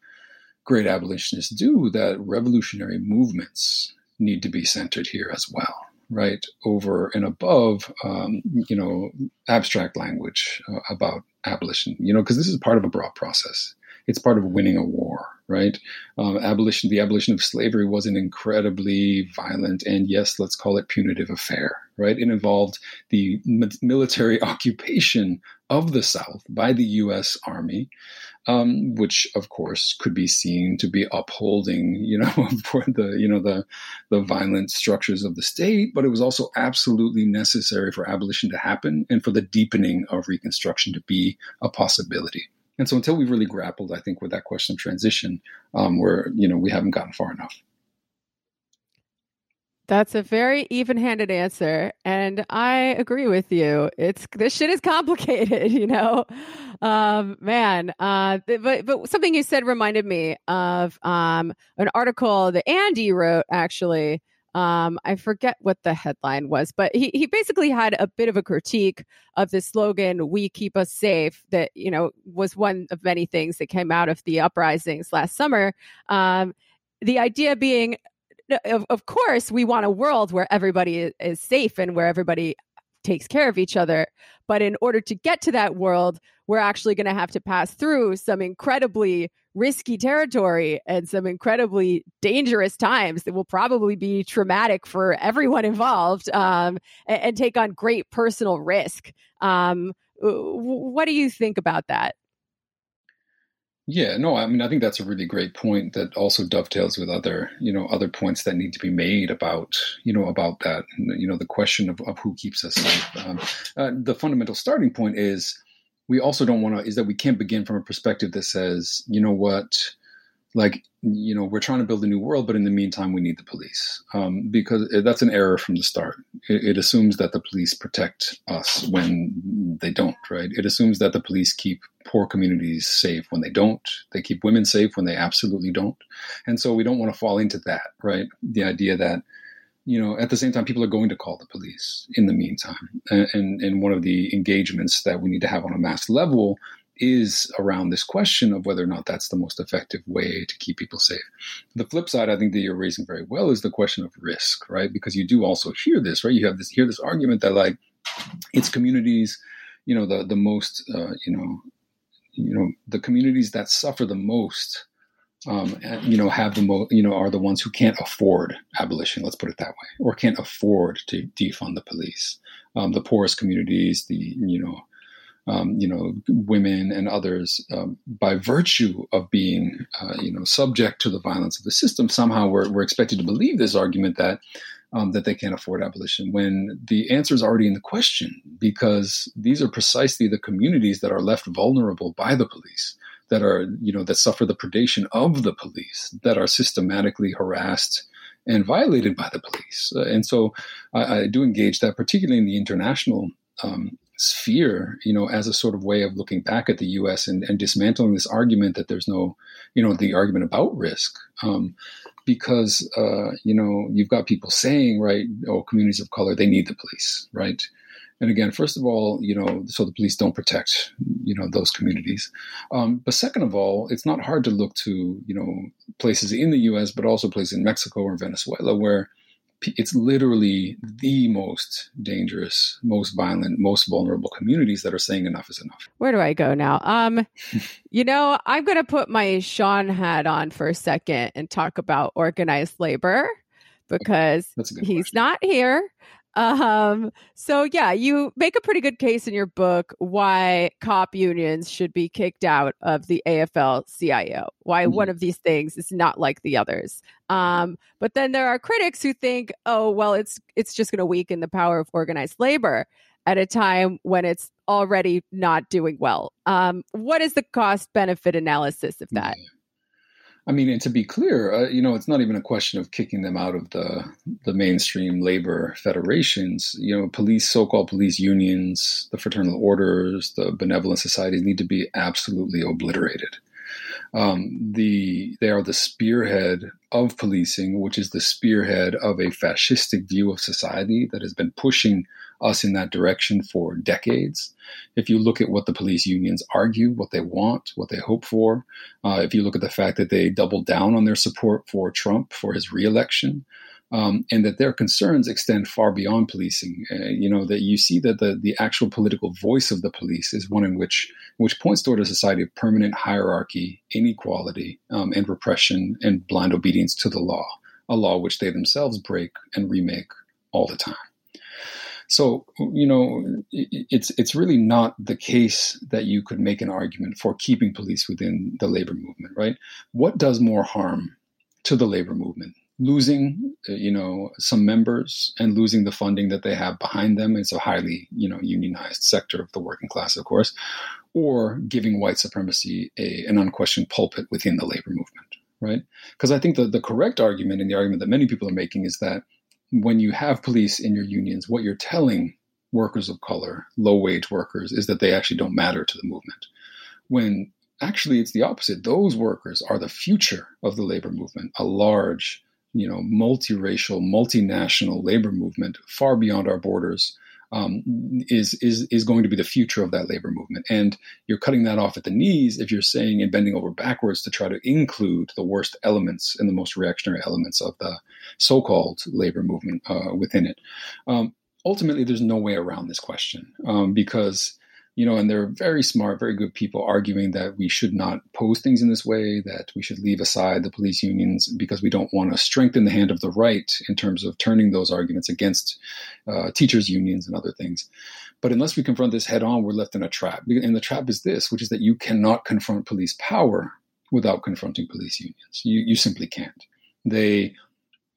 [SPEAKER 2] great abolitionists do, that revolutionary movements need to be centered here as well right over and above um, you know abstract language uh, about abolition you know because this is part of a broad process it's part of winning a war right um, abolition the abolition of slavery was an incredibly violent and yes let's call it punitive affair right it involved the military occupation of the south by the us army um, which of course could be seen to be upholding, you know, the you know the the violent structures of the state, but it was also absolutely necessary for abolition to happen and for the deepening of Reconstruction to be a possibility. And so, until we've really grappled, I think, with that question of transition, um, where you know we haven't gotten far enough.
[SPEAKER 1] That's a very even-handed answer, and I agree with you. It's this shit is complicated, you know. Um, man, uh, but but something you said reminded me of um, an article that Andy wrote. Actually, um, I forget what the headline was, but he he basically had a bit of a critique of the slogan "We keep us safe." That you know was one of many things that came out of the uprisings last summer. Um, the idea being of, of course, we want a world where everybody is safe and where everybody takes care of each other. But in order to get to that world, we're actually going to have to pass through some incredibly risky territory and some incredibly dangerous times that will probably be traumatic for everyone involved um, and, and, take on great personal risk. Um, what do you think about that?
[SPEAKER 2] Yeah, no, I mean, I think that's a really great point that also dovetails with other, you know, other points that need to be made about, you know, about that, you know, the question of, of who keeps us safe. Um, uh, the fundamental starting point is we also don't want to, is that we can't begin from a perspective that says, you know what, like you know we're trying to build a new world but in the meantime we need the police. Um, because that's an error from the start. It, it, assumes that the police protect us when they don't right? It assumes that the police keep poor communities safe when they don't. They keep women safe when they absolutely don't. And so we don't want to fall into that right? The idea that you know at the same time people are going to call the police in the meantime and, and, one of the engagements that we need to have on a mass level is around this question of whether or not that's the most effective way to keep people safe. The flip side, I think that you're raising very well, is the question of risk, right? Because you do also hear this, right? You have this hear this argument that like it's communities, you know, the the most, uh, you know, you know, the communities that suffer the most. Um, you know, have the most, you know, are the ones who can't afford abolition. Let's put it that way, or can't afford to defund the police. Um, the poorest communities, the you know, um, you know, women and others, um, by virtue of being, uh, you know, subject to the violence of the system, somehow we're, we're expected to believe this argument that um, that they can't afford abolition when the answer is already in the question because these are precisely the communities that are left vulnerable by the police that are you know that suffer the predation of the police that are systematically harassed and violated by the police uh, and so I, I, do engage that particularly in the international um, sphere, you know, as a sort of way of looking back at the U.S. and, and dismantling this argument that there's no, you know, the argument about risk, um, because uh, you know you've got people saying, right, oh, communities of color they need the police, right. And again, first of all, you know, so the police don't protect, you know, those communities. Um, but second of all, it's not hard to look to, you know, places in the U.S., but also places in Mexico or Venezuela where it's literally the most dangerous, most violent, most vulnerable communities that are saying enough is enough.
[SPEAKER 1] Where do I go now? Um, you know, I'm going to put my Sean hat on for a second and talk about organized labor because he's question. not here. Um, so yeah, you make a pretty good case in your book why cop unions should be kicked out of the AFL CIO, why mm-hmm. one of these things is not like the others. Um, but then there are critics who think, oh, well, it's it's just going to weaken the power of organized labor at a time when it's already not doing well. Um, what is the cost benefit analysis of that? Yeah.
[SPEAKER 2] I mean, and to be clear, uh, you know, it's not even a question of kicking them out of the the mainstream labor federations. You know, police, so-called police unions, the fraternal orders, the benevolent societies need to be absolutely obliterated. Um, the they are the spearhead of policing, which is the spearhead of a fascistic view of society that has been pushing us in that direction for decades. If you look at what the police unions argue, what they want, what they hope for, uh, if you look at the fact that they doubled down on their support for Trump for his reelection, um, and that their concerns extend far beyond policing. Uh, you know that you see that the the actual political voice of the police is one in which which points toward a society of permanent hierarchy, inequality, um, and repression, and blind obedience to the law, a law which they themselves break and remake all the time. So you know it's it's really not the case that you could make an argument for keeping police within the labor movement, right? What does more harm to the labor movement? losing uh, you know some members and losing the funding that they have behind them it's a highly you know unionized sector of the working class of course or giving white supremacy a, an unquestioned pulpit within the labor movement right because i think the, the correct argument and the argument that many people are making is that when you have police in your unions what you're telling workers of color low wage workers is that they actually don't matter to the movement. When actually it's the opposite. Those workers are the future of the labor movement a large you know, multiracial, multinational labor movement far beyond our borders um, is is is going to be the future of that labor movement. And you're cutting that off at the knees if you're saying and bending over backwards to try to include the worst elements and the most reactionary elements of the so-called labor movement uh, within it. Um, ultimately, there's no way around this question um, because you know, and they're very smart, very good people arguing that we should not pose things in this way, that we should leave aside the police unions because we don't want to strengthen the hand of the right in terms of turning those arguments against uh, teachers' unions and other things. But unless we confront this head on, we're left in a trap. And the trap is this, which is that you cannot confront police power without confronting police unions. You, you simply can't. They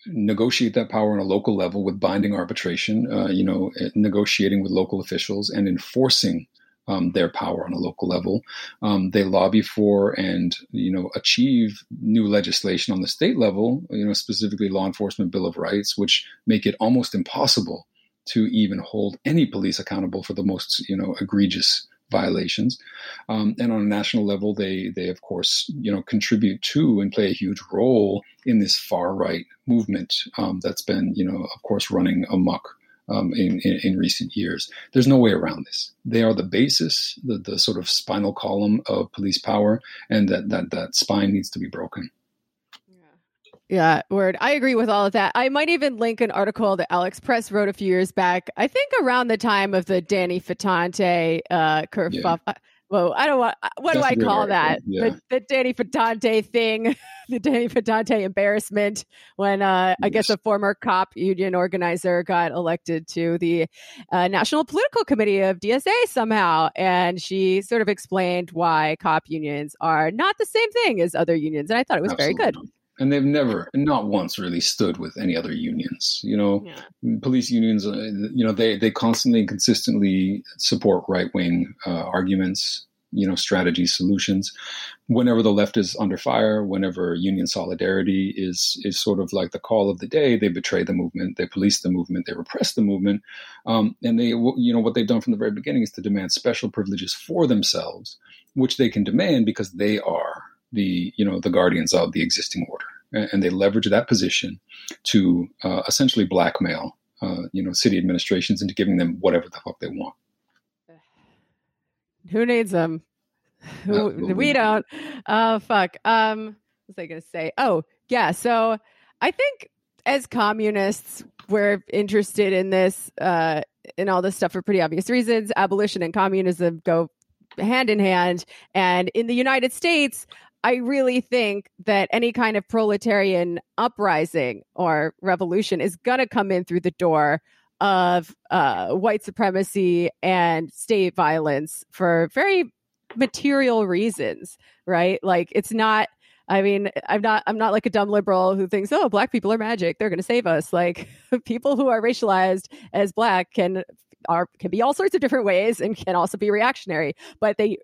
[SPEAKER 2] negotiate that power on a local level with binding arbitration, uh, you know, negotiating with local officials and enforcing um, their power on a local level. Um, they lobby for and you know achieve new legislation on the state level. You know specifically law enforcement bill of rights, which make it almost impossible to even hold any police accountable for the most you know egregious violations. Um, and on a national level, they they of course you know contribute to and play a huge role in this far right movement um, that's been you know of course running amok um, in, in, in, recent years. There's no way around this. They are the basis, the, the sort of spinal column of police power, and that, that, that spine needs to be broken.
[SPEAKER 1] Yeah, word. I agree with all of that. I might even link an article that Alex Press wrote a few years back. I think around the time of the Danny Fetonte uh, kerfuffle. Yeah well, I don't want. What That's do I call that? Yeah. The, the Danny Fetonte thing, the Danny Fetonte embarrassment when uh, yes. I guess a former cop union organizer got elected to the uh, National Political Committee of DSA somehow, and she sort of explained why cop unions are not the same thing as other unions, and I thought it was Absolutely. very good
[SPEAKER 2] and they've never not once really stood with any other unions you know? Yeah. police unions uh, you know they they constantly and consistently support right-wing uh, arguments you know strategies solutions. Whenever the left is under fire whenever union solidarity is is sort of like the call of the day they betray the movement they police the movement they repress the movement. Um, and they you know what they've done from the very beginning is to demand special privileges for themselves which they can demand because they are the you know the guardians of the existing order and they leverage that position to uh, essentially blackmail uh, you know city administrations into giving them whatever the fuck they want.
[SPEAKER 1] Who needs them? Who, we don't. Oh fuck. Um, what was I gonna say? Oh yeah. So I think as communists, we're interested in this uh, in all this stuff for pretty obvious reasons. Abolition and communism go hand in hand, and in the United States, I really think that any kind of proletarian uprising or revolution is going to come in through the door of uh, white supremacy and state violence for very material reasons, right? Like it's not. I mean, I'm not. I'm not like a dumb liberal who thinks, "Oh, black people are magic; they're going to save us." Like people who are racialized as black can are can be all sorts of different ways and can also be reactionary, but they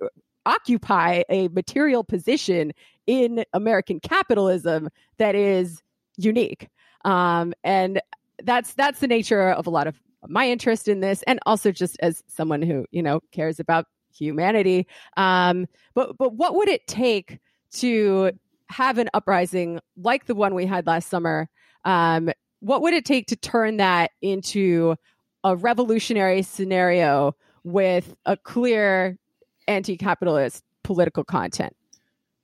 [SPEAKER 1] occupy a material position in American capitalism that is unique. Um, and that's that's the nature of a lot of my interest in this, and also just as someone who you know cares about humanity. Um, but but what would it take to have an uprising like the one we had last summer? Um, what would it take to turn that into a revolutionary scenario with a clear anti-capitalist political content?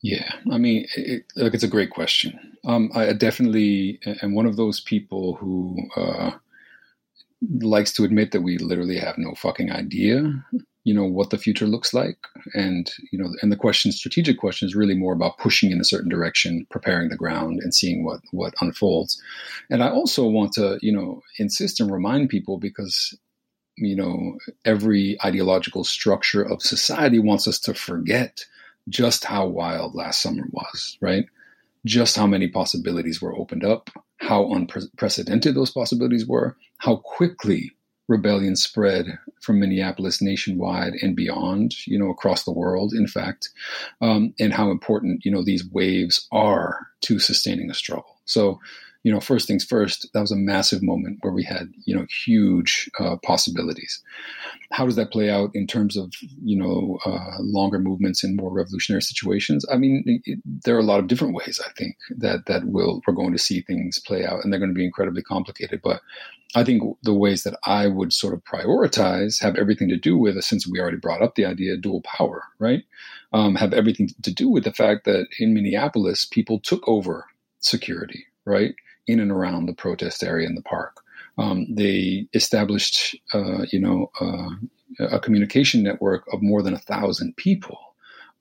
[SPEAKER 2] Yeah, I mean, it, look, it's a great question. Um, I definitely am one of those people who uh, likes to admit that we literally have no fucking idea, you know, what the future looks like, and you know, and the question, strategic question, is really more about pushing in a certain direction, preparing the ground, and seeing what what unfolds. And I also want to, you know, insist and remind people because you know, every ideological structure of society wants us to forget just how wild last summer was, right? Just how many possibilities were opened up, how unprecedented those possibilities were, how quickly rebellion spread from Minneapolis nationwide and beyond, you know, across the world, in fact, um, and how important, you know, these waves are to sustaining a struggle. So, you know, first things first, that was a massive moment where we had, you know, huge uh, possibilities. How does that play out in terms of, you know, uh, longer movements in more revolutionary situations? I mean, it, there are a lot of different ways I think that that will we're going to see things play out, and they're going to be incredibly complicated. But I think the ways that I would sort of prioritize have everything to do with, since we already brought up the idea, of dual power, right? Um, have everything to do with the fact that in Minneapolis, people took over security, right? In and around the protest area in the park. Um, they established, uh, you know, uh, a communication network of more than a thousand people,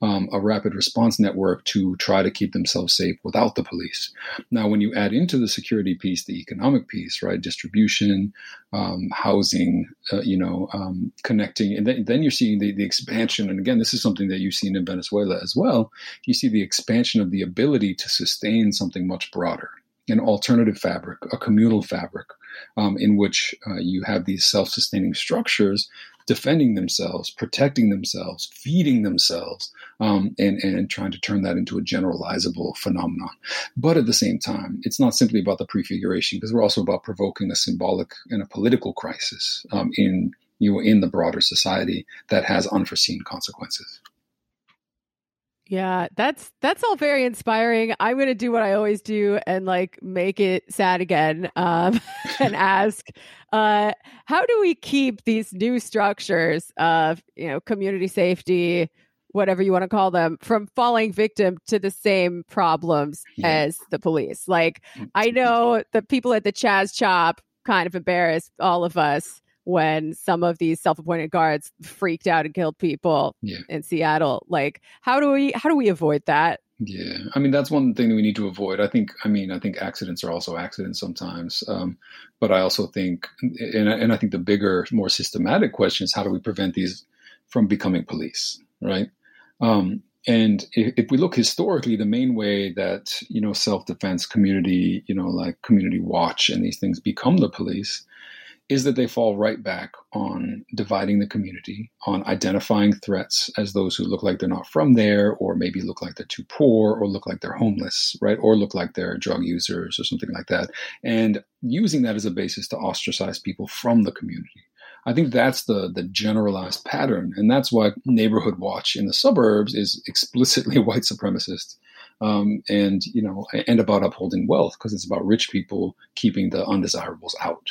[SPEAKER 2] um, a rapid response network to try to keep themselves safe without the police. Now, when you add into the security piece the economic piece, right, distribution, um, housing, uh, you know, um, connecting, and then, then you're seeing the, the expansion. And again, this is something that you've seen in Venezuela as well. You see the expansion of the ability to sustain something much broader an alternative fabric, a communal fabric, um, in which uh, you have these self sustaining structures defending themselves, protecting themselves, feeding themselves, um, and, and trying to turn that into a generalizable phenomenon. But at the same time, it's not simply about the prefiguration, because we're also about provoking a symbolic and a political crisis um, in you know, in the broader society that has unforeseen consequences.
[SPEAKER 1] Yeah, that's that's all very inspiring. I'm going to do what I always do and like make it sad again um, and ask uh, how do we keep these new structures of, you know, community safety, whatever you want to call them, from falling victim to the same problems yeah. as the police? Like I know the people at the Chaz Chop kind of embarrassed all of us when some of these self-appointed guards freaked out and killed people yeah. in Seattle. Like, how do we how do we avoid that?
[SPEAKER 2] Yeah, I mean that's one thing that we need to avoid. I think, I mean, I think accidents are also accidents sometimes, um, but I also think, and, and I think the bigger, more systematic question is how do we prevent these from becoming police, right? Um, and if, if, we look historically, the main way that you know self-defense community, you know, like community watch and these things become the police is that they fall right back on dividing the community, on identifying threats as those who look like they're not from there, or maybe look like they're too poor, or look like they're homeless, right? Or look like they're drug users or something like that. And using that as a basis to ostracize people from the community. I think that's the the generalized pattern, and that's why neighborhood watch in the suburbs is explicitly white supremacist, um, and you know, and about upholding wealth because it's about rich people keeping the undesirables out.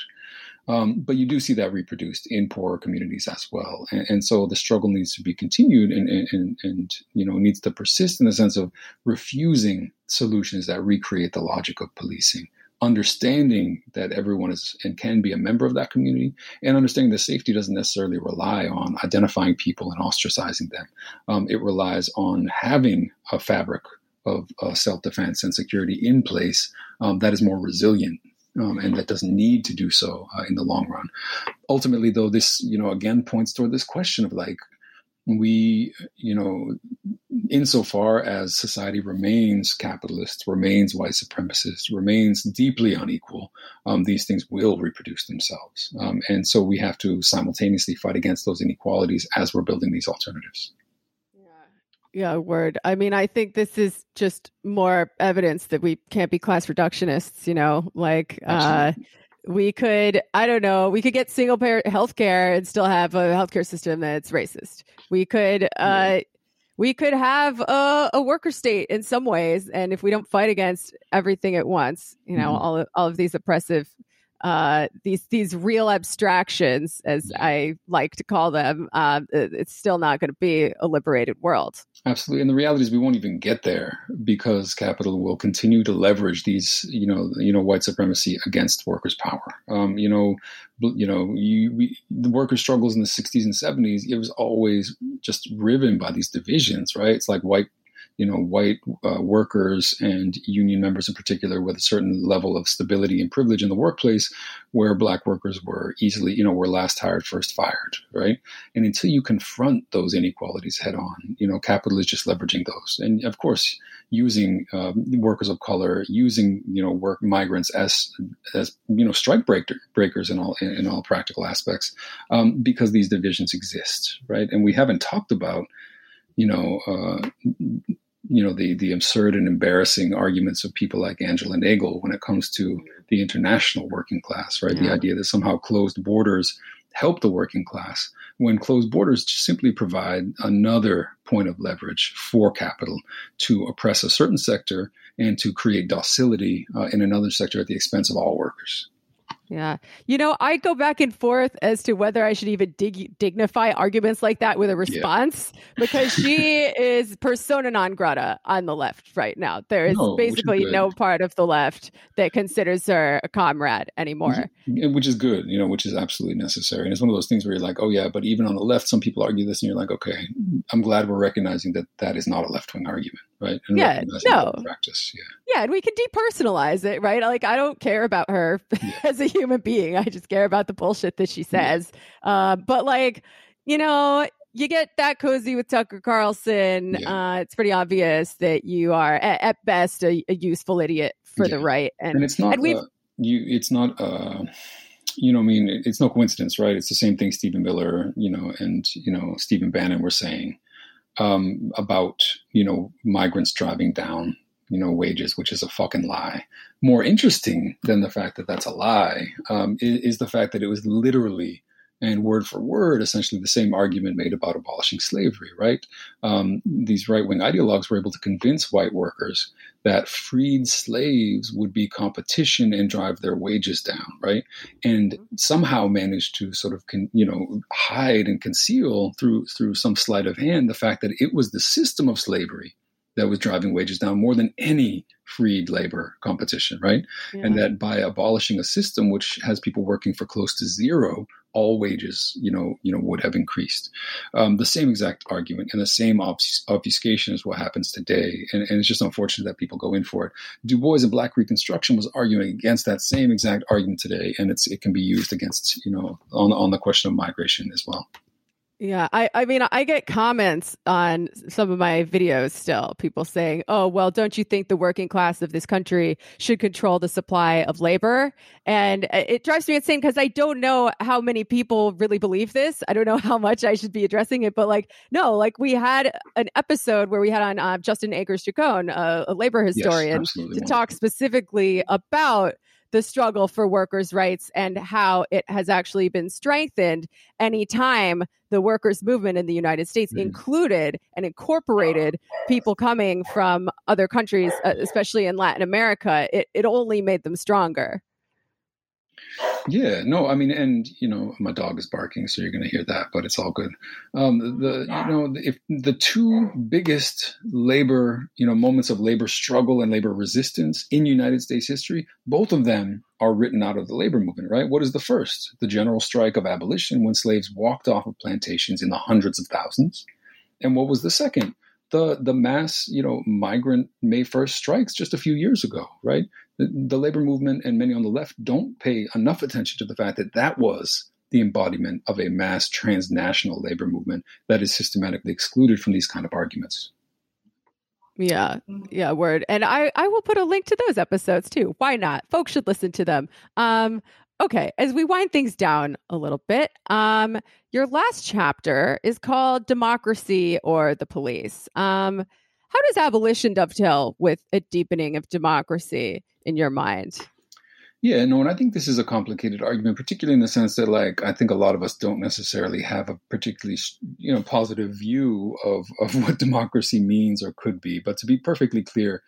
[SPEAKER 2] Um, but you do see that reproduced in poorer communities as well. And, and so the struggle needs to be continued and, and, and, you know, needs to persist in the sense of refusing solutions that recreate the logic of policing, understanding that everyone is and can be a member of that community, and understanding that safety doesn't necessarily rely on identifying people and ostracizing them. Um, it relies on having a fabric of uh, self defense and security in place um, that is more resilient um, and that doesn't need to do so uh, in the long run. Ultimately, though, this you know again points toward this question of like we you know insofar as society remains capitalist, remains white supremacist, remains deeply unequal, um, these things will reproduce themselves, um, and so we have to simultaneously fight against those inequalities as we're building these alternatives.
[SPEAKER 1] Yeah, word. I mean, I think this is just more evidence that we can't be class reductionists, you know, like uh we could I don't know, we could get single payer healthcare and still have a healthcare system that's racist. We could uh yeah. we could have a, a, worker state in some ways and if we don't fight against everything at once, you know, mm-hmm. all of, all of these oppressive uh, these these real abstractions, as I like to call them, uh, it's still not going to be a liberated world.
[SPEAKER 2] Absolutely, and the reality is we won't even get there because capital will continue to leverage these, you know, you know, white supremacy against workers' power. Um, you know, you know, you, we, the workers' struggles in the '60s and '70s, it was always just riven by these divisions, right? It's like white you know, white uh, workers and union members in particular with a certain level of stability and privilege in the workplace, where black workers were easily, you know, were last hired, first fired, right? And until you confront those inequalities head on, you know, capital is just leveraging those. And of course, using um, workers of color, using, you know, work migrants as, as you know, strike breaker, breakers in all, in, in all practical aspects, um, because these divisions exist, right? And we haven't talked about, you know, uh, you know the the absurd and embarrassing arguments of people like Angela Nagle when it comes to the international working class, right? Yeah. The idea that somehow closed borders help the working class when closed borders simply provide another point of leverage for capital to oppress a certain sector and to create docility uh, in another sector at the expense of all workers.
[SPEAKER 1] Yeah. You know, I go back and forth as to whether I should even dig- dignify arguments like that with a response yeah. because she is persona non grata on the left right now. There is no, basically no part of the left that considers her a comrade anymore.
[SPEAKER 2] Which, which, is good, you know, which is absolutely necessary. And it's one of those things where you're like, oh, yeah, but even on the left, some people argue this, and you're like, okay, I'm glad we're recognizing that that is not a left wing argument right?
[SPEAKER 1] And yeah, no
[SPEAKER 2] practice. Yeah,
[SPEAKER 1] yeah, and we can depersonalize it, right? Like I don't care about her yeah. as a human being. I just care about the bullshit that she says. Yeah. Uh, but like, you know, you get that cozy with Tucker Carlson. Yeah. Uh, it's pretty obvious that you are at, at best a, a, useful idiot for the right,
[SPEAKER 2] and, and it's not. And uh, you, it's not. Uh, you know, I mean, it's no coincidence, right? It's the same thing Stephen Miller, you know, and you know Stephen Bannon were saying um, about you know migrants driving down you know wages, which is a fucking lie. More interesting than the fact that that's a lie um, is, is, the fact that it was literally and word for word, essentially the same argument made about abolishing slavery, right? Um, these right wing ideologues were able to convince white workers that freed slaves would be competition and drive their wages down, right? And somehow managed to sort of, con, you know, hide and conceal through through some sleight of hand the fact that it was the system of slavery that was driving wages down more than any freed labor competition, right? Yeah. And that by abolishing a system which has people working for close to zero, all wages, you know, you know, would have increased. Um, the same exact argument and the same obfus- obfuscation is what happens today, and, and, it's just unfortunate that people go in for it. Du Bois and Black Reconstruction was arguing against that same exact argument today, and it's it can be used against you know on on the question of migration as well.
[SPEAKER 1] Yeah, I, I mean, I get comments on some of my videos still, people saying, oh, well, don't you think the working class of this country should control the supply of labor? And it drives me insane because I don't know how many people really believe this. I don't know how much I should be addressing it, but like, no, like we had an episode where we had on uh, Justin Akers Chacon, a, a labor historian, yes, to talk specifically about the struggle for workers' rights and how it has actually been strengthened anytime the workers' movement in the United States mm. included and incorporated people coming from other countries, uh, especially in Latin America. It, it only made them stronger.
[SPEAKER 2] Yeah, no, I mean, and you know, my dog is barking, so you're going to hear that, but it's all good. Um, the you know, if the two biggest labor, you know, moments of labor struggle and labor resistance in United States history, both of them are written out of the labor movement, right? What is the first? The general strike of abolition, when slaves walked off of plantations in the hundreds of thousands, and what was the second? the the mass you know migrant May first strikes just a few years ago, right? The, labor movement and many on the left don't pay enough attention to the fact that that was the embodiment of a mass transnational labor movement that is systematically excluded from these kind of arguments.
[SPEAKER 1] Yeah, yeah, word. And I I will put a link to those episodes too. Why not? Folks should listen to them. Um, okay, as we wind things down a little bit, um, your last chapter is called Democracy or the Police. Um, how does abolition dovetail with a deepening of democracy in your mind?
[SPEAKER 2] Yeah, no, and I think this is a complicated argument, particularly in the sense that, like, I think a lot of us don't necessarily have a particularly, you know, positive view of of what democracy means or could be. But to be perfectly clear,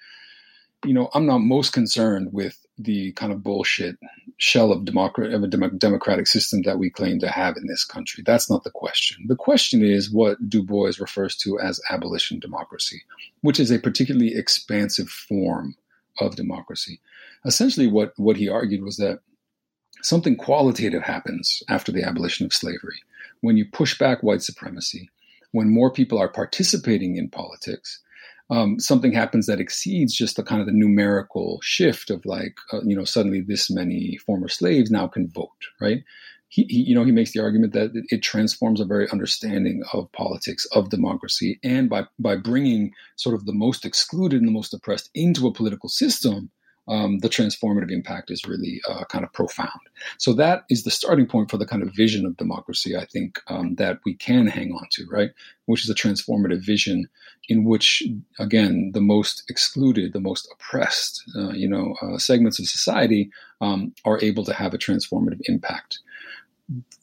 [SPEAKER 2] you know, I'm not most concerned with the kind of bullshit shell of, democrat- of a dem- democratic system that we claim to have in this country. That's not the question. The question is what Du Bois refers to as abolition democracy, which is a particularly expansive form of democracy. Essentially, what, what he argued was that something qualitative happens after the abolition of slavery. When you push back white supremacy, when more people are participating in politics, um, something happens that exceeds just the kind of the numerical shift of like, uh, you know, suddenly this many former slaves now can vote, right? He, he, you know, he makes the argument that it transforms a very understanding of politics, of democracy, and by by bringing sort of the most excluded and the most oppressed into a political system, um, the transformative impact is really uh, kind of profound. So that is the starting point for the kind of vision of democracy I think um, that we can hang on to, right? Which is a transformative vision in which, again, the most excluded, the most oppressed, uh, you know, uh, segments of society um, are able to have a transformative impact.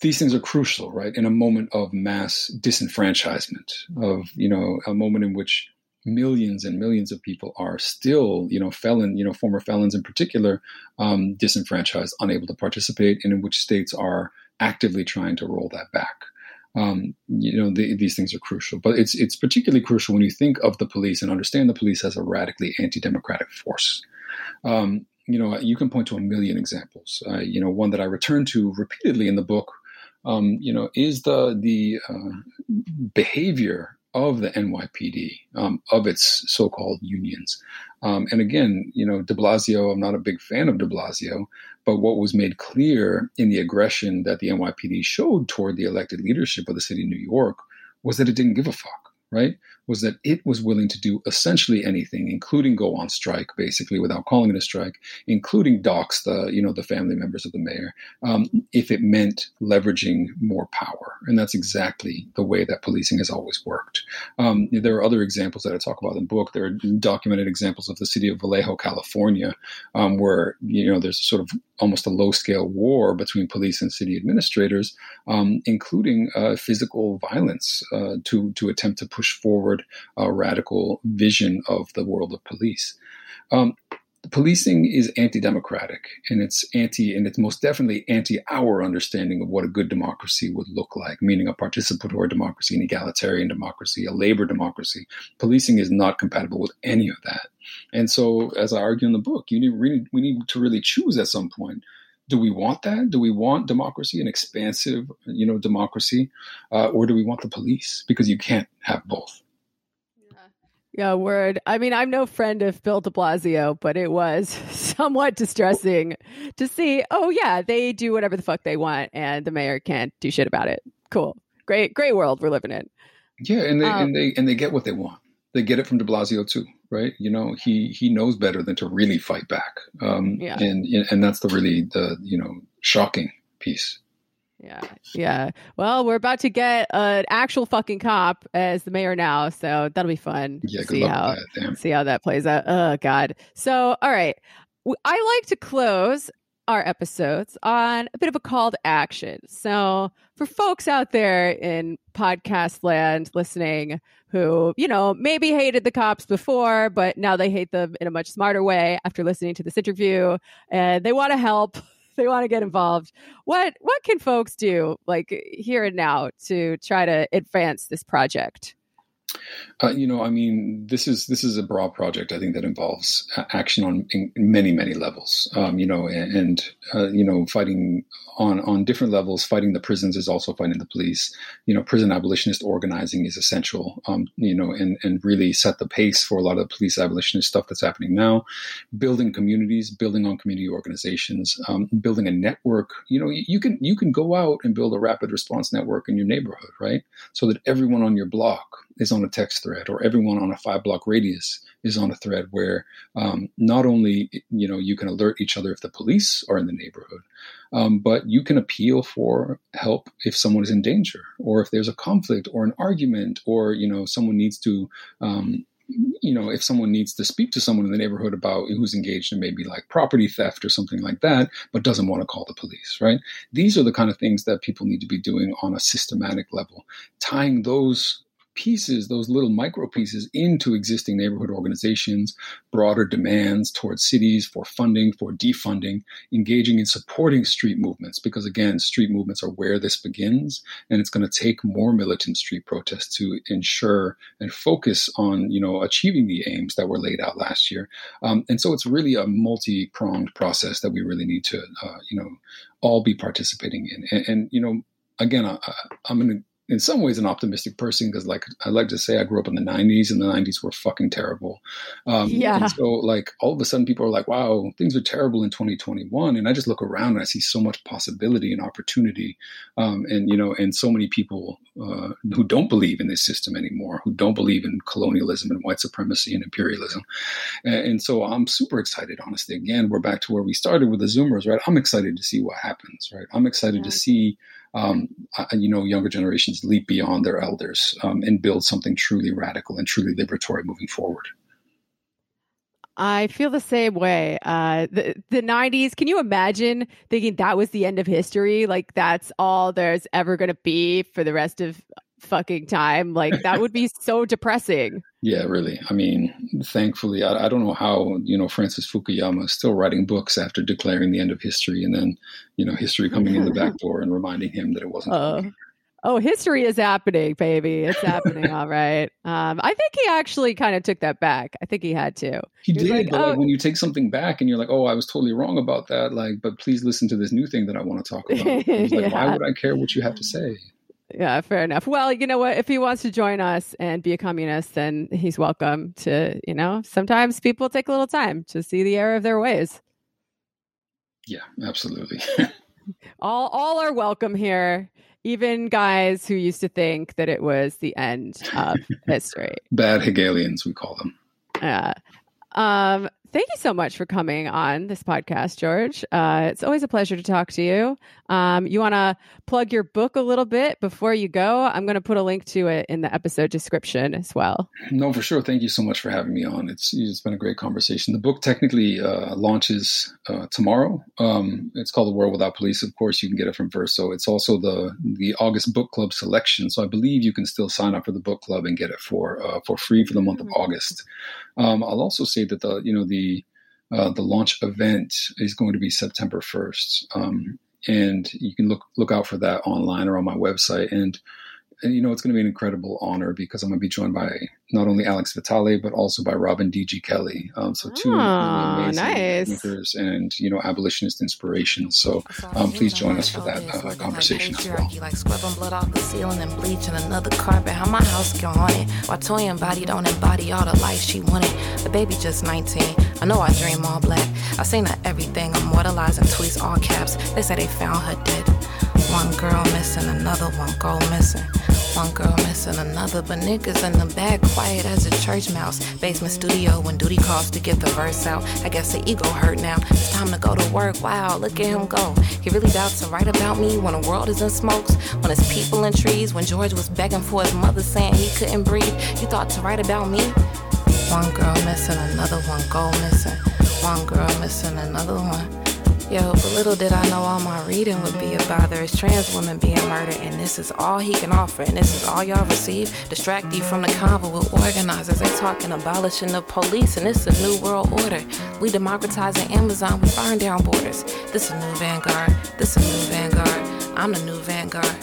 [SPEAKER 2] These things are crucial, right? In a moment of mass disenfranchisement, of you know, a moment in which millions and millions of people are still, you know, felon, you know, former felons in particular, um, disenfranchised, unable to participate, and in which states are actively trying to roll that back. Um, you know, the, these things are crucial, but it's it's particularly crucial when you think of the police and understand the police as a radically anti-democratic force. Um, you know, you can point to a million examples. Uh, you know, one that I return to repeatedly in the book, um, you know, is the the uh, behavior of the NYPD, um, of its so-called unions. Um, and again, you know, De Blasio, I'm not a big fan of De Blasio, but what was made clear in the aggression that the NYPD showed toward the elected leadership of the city of New York was that it didn't give a fuck, right? Was that it was willing to do essentially anything, including go on strike, basically without calling it a strike, including dox the you know the family members of the mayor, um, if it meant leveraging more power. And that's exactly the way that policing has always worked. Um, there are other examples that I talk about in the book. There are documented examples of the city of Vallejo, California, um, where you know there's sort of almost a low scale war between police and city administrators, um, including uh, physical violence uh, to to attempt to push forward a radical vision of the world of police. Um, policing is anti-democratic and it's anti and it's most definitely anti our understanding of what a good democracy would look like meaning a participatory democracy an egalitarian democracy a labor democracy. Policing is not compatible with any of that. And so as i argue in the book you need really, we need to really choose at some point do we want that? Do we want democracy an expansive you know democracy uh, or do we want the police? Because you can't have both
[SPEAKER 1] yeah, word. I mean, I'm no friend of Bill de Blasio, but it was somewhat distressing to see, oh, yeah, they do whatever the fuck they want and the mayor can't do shit about it. Cool. Great, great world we're living in.
[SPEAKER 2] Yeah, and they um, and they and they get what they want. They get it from de Blasio too, right? You know, he he knows better than to really fight back. Um yeah. and and that's the really the, you know, shocking piece.
[SPEAKER 1] Yeah. Yeah. Well, we're about to get an actual fucking cop as the mayor now, so that'll be fun.
[SPEAKER 2] Yeah, see how
[SPEAKER 1] see how that plays out. Oh god. So, all right. I like to close our episodes on a bit of a call to action. So, for folks out there in podcast land listening who, you know, maybe hated the cops before, but now they hate them in a much smarter way after listening to this interview and they want to help they want to get involved, what what can folks do like here and now to try to advance this project?
[SPEAKER 2] Uh, you know, I mean, this is this is a broad project. I think that involves action on many many levels. Um, you know, and, and uh, you know, fighting on on different levels. Fighting the prisons is also fighting the police. You know, prison abolitionist organizing is essential. Um, you know, and and really set the pace for a lot of the police abolitionist stuff that's happening now. Building communities, building on community organizations, um, building a network. You know, you can you can go out and build a rapid response network in your neighborhood, right? So that everyone on your block is on a text thread or everyone on a five block radius is on a thread where um, not only you know you can alert each other if the police are in the neighborhood um, but you can appeal for help if someone is in danger or if there's a conflict or an argument or you know someone needs to um, you know, if someone needs to speak to someone in the neighborhood about who's engaged in maybe like property theft or something like that, but doesn't want to call the police, right? These are the kind of things that people need to be doing on a systematic level, tying those pieces, those little micro pieces, into existing neighborhood organizations, broader demands towards cities for funding, for defunding, engaging in supporting street movements. Because again, street movements are where this begins, and it's going to take more militant street protests to ensure and focus on, you know, achieving the aims that were laid out last year. Um, and so it's really a multi-pronged process that we really need to, uh, you know, all be participating in. And, and you know, again, I, am in, in some ways an optimistic person because, like, I like to say I grew up in the 90s and the 90s were fucking terrible. Um,
[SPEAKER 1] yeah.
[SPEAKER 2] so, like, all of a sudden people are like, wow, things are terrible in 2021. And I just look around and I see so much possibility and opportunity. Um, and, you know, and so many people uh, who don't believe in this system anymore, who don't believe in colonialism and white supremacy and imperialism. And, and so I'm super excited, honestly. Again, we're back to where we started with the Zoomers, right? I'm excited to see what happens, right? I'm excited yeah. to see um, you know, younger generations leap beyond their elders um, and build something truly radical and truly liberatory moving forward.
[SPEAKER 1] I feel the same way. Uh, the the '90s. Can you imagine thinking that was the end of history? Like that's all there's ever going to be for the rest of fucking time. Like that would be so depressing.
[SPEAKER 2] Yeah, really. I mean, thankfully, I, I, don't know how you know Francis Fukuyama is still writing books after declaring the end of history, and then you know history coming in the back door and reminding him that it wasn't.
[SPEAKER 1] Uh, oh, history is happening, baby. It's happening. all right. Um, I think he actually kind of took that back. I think he had to.
[SPEAKER 2] He, he did, like, but oh. like when you take something back and you're like, "Oh, I was totally wrong about that," like, but please listen to this new thing that I want to talk about. like, yeah. why would I care what you have to say?
[SPEAKER 1] Yeah, fair enough. Well, you know what? If he wants to join us and be a communist, then he's welcome to, you know, sometimes people take a little time to see the error of their ways.
[SPEAKER 2] Yeah, absolutely.
[SPEAKER 1] all all are welcome here. Even guys who used to think that it was the end of history.
[SPEAKER 2] Bad Hegelians, we call them.
[SPEAKER 1] Yeah. Um, Thank you so much for coming on this podcast, George. Uh, it's always a pleasure to talk to you. Um, you want to plug your book a little bit before you go? I'm going to put a link to it in the episode description as well.
[SPEAKER 2] No, for sure. Thank you so much for having me on. It's it's been a great conversation. The book technically uh, launches uh, tomorrow. Um, it's called The World Without Police. Of course, you can get it from Verso. It's also the the August book club selection. So I believe you can still sign up for the book club and get it for uh, for free for the month of mm-hmm. August. Um, I'll also say that the you know the uh, the launch event is going to be September 1st. Um, and you can look look out for that online or on my website. And and you know it's going to be an incredible honor because I'm going to be joined by not only Alex Vitale but also by Robin D.G. Kelley. Um, so two oh, amazing nice. thinkers and you know abolitionist inspirations. So um, please join us for that uh, conversation as well. Like scrubbing blood off the ceiling and bleaching another carpet. How my house get haunted while Toyin body don't embody all the life she wanted. The baby just 19. I know I dream all black. I say not everything. Immortalizing tweets all caps. They say they found her dead. One girl missing, another one go missing. One girl missing another, but niggas in the back quiet as a church mouse. Basement studio when duty calls to get the verse out. I guess the ego hurt now. It's time to go to work. Wow, look at him go. He really doubts to write about me when the world is in smokes. When it's people in trees. When George was begging for his mother saying he couldn't breathe. You thought to write about me? One girl missing, another one go missing. One girl missing, another one. Yo, but little did I know all my reading would be about there is trans women being murdered, and this is all he can offer, and this is all y'all receive. Distract you from the convo with organizers. They talking abolishing the police, and it's a new world order. We democratizing Amazon, we burn down borders. This a new vanguard. This a new vanguard. I'm the new vanguard.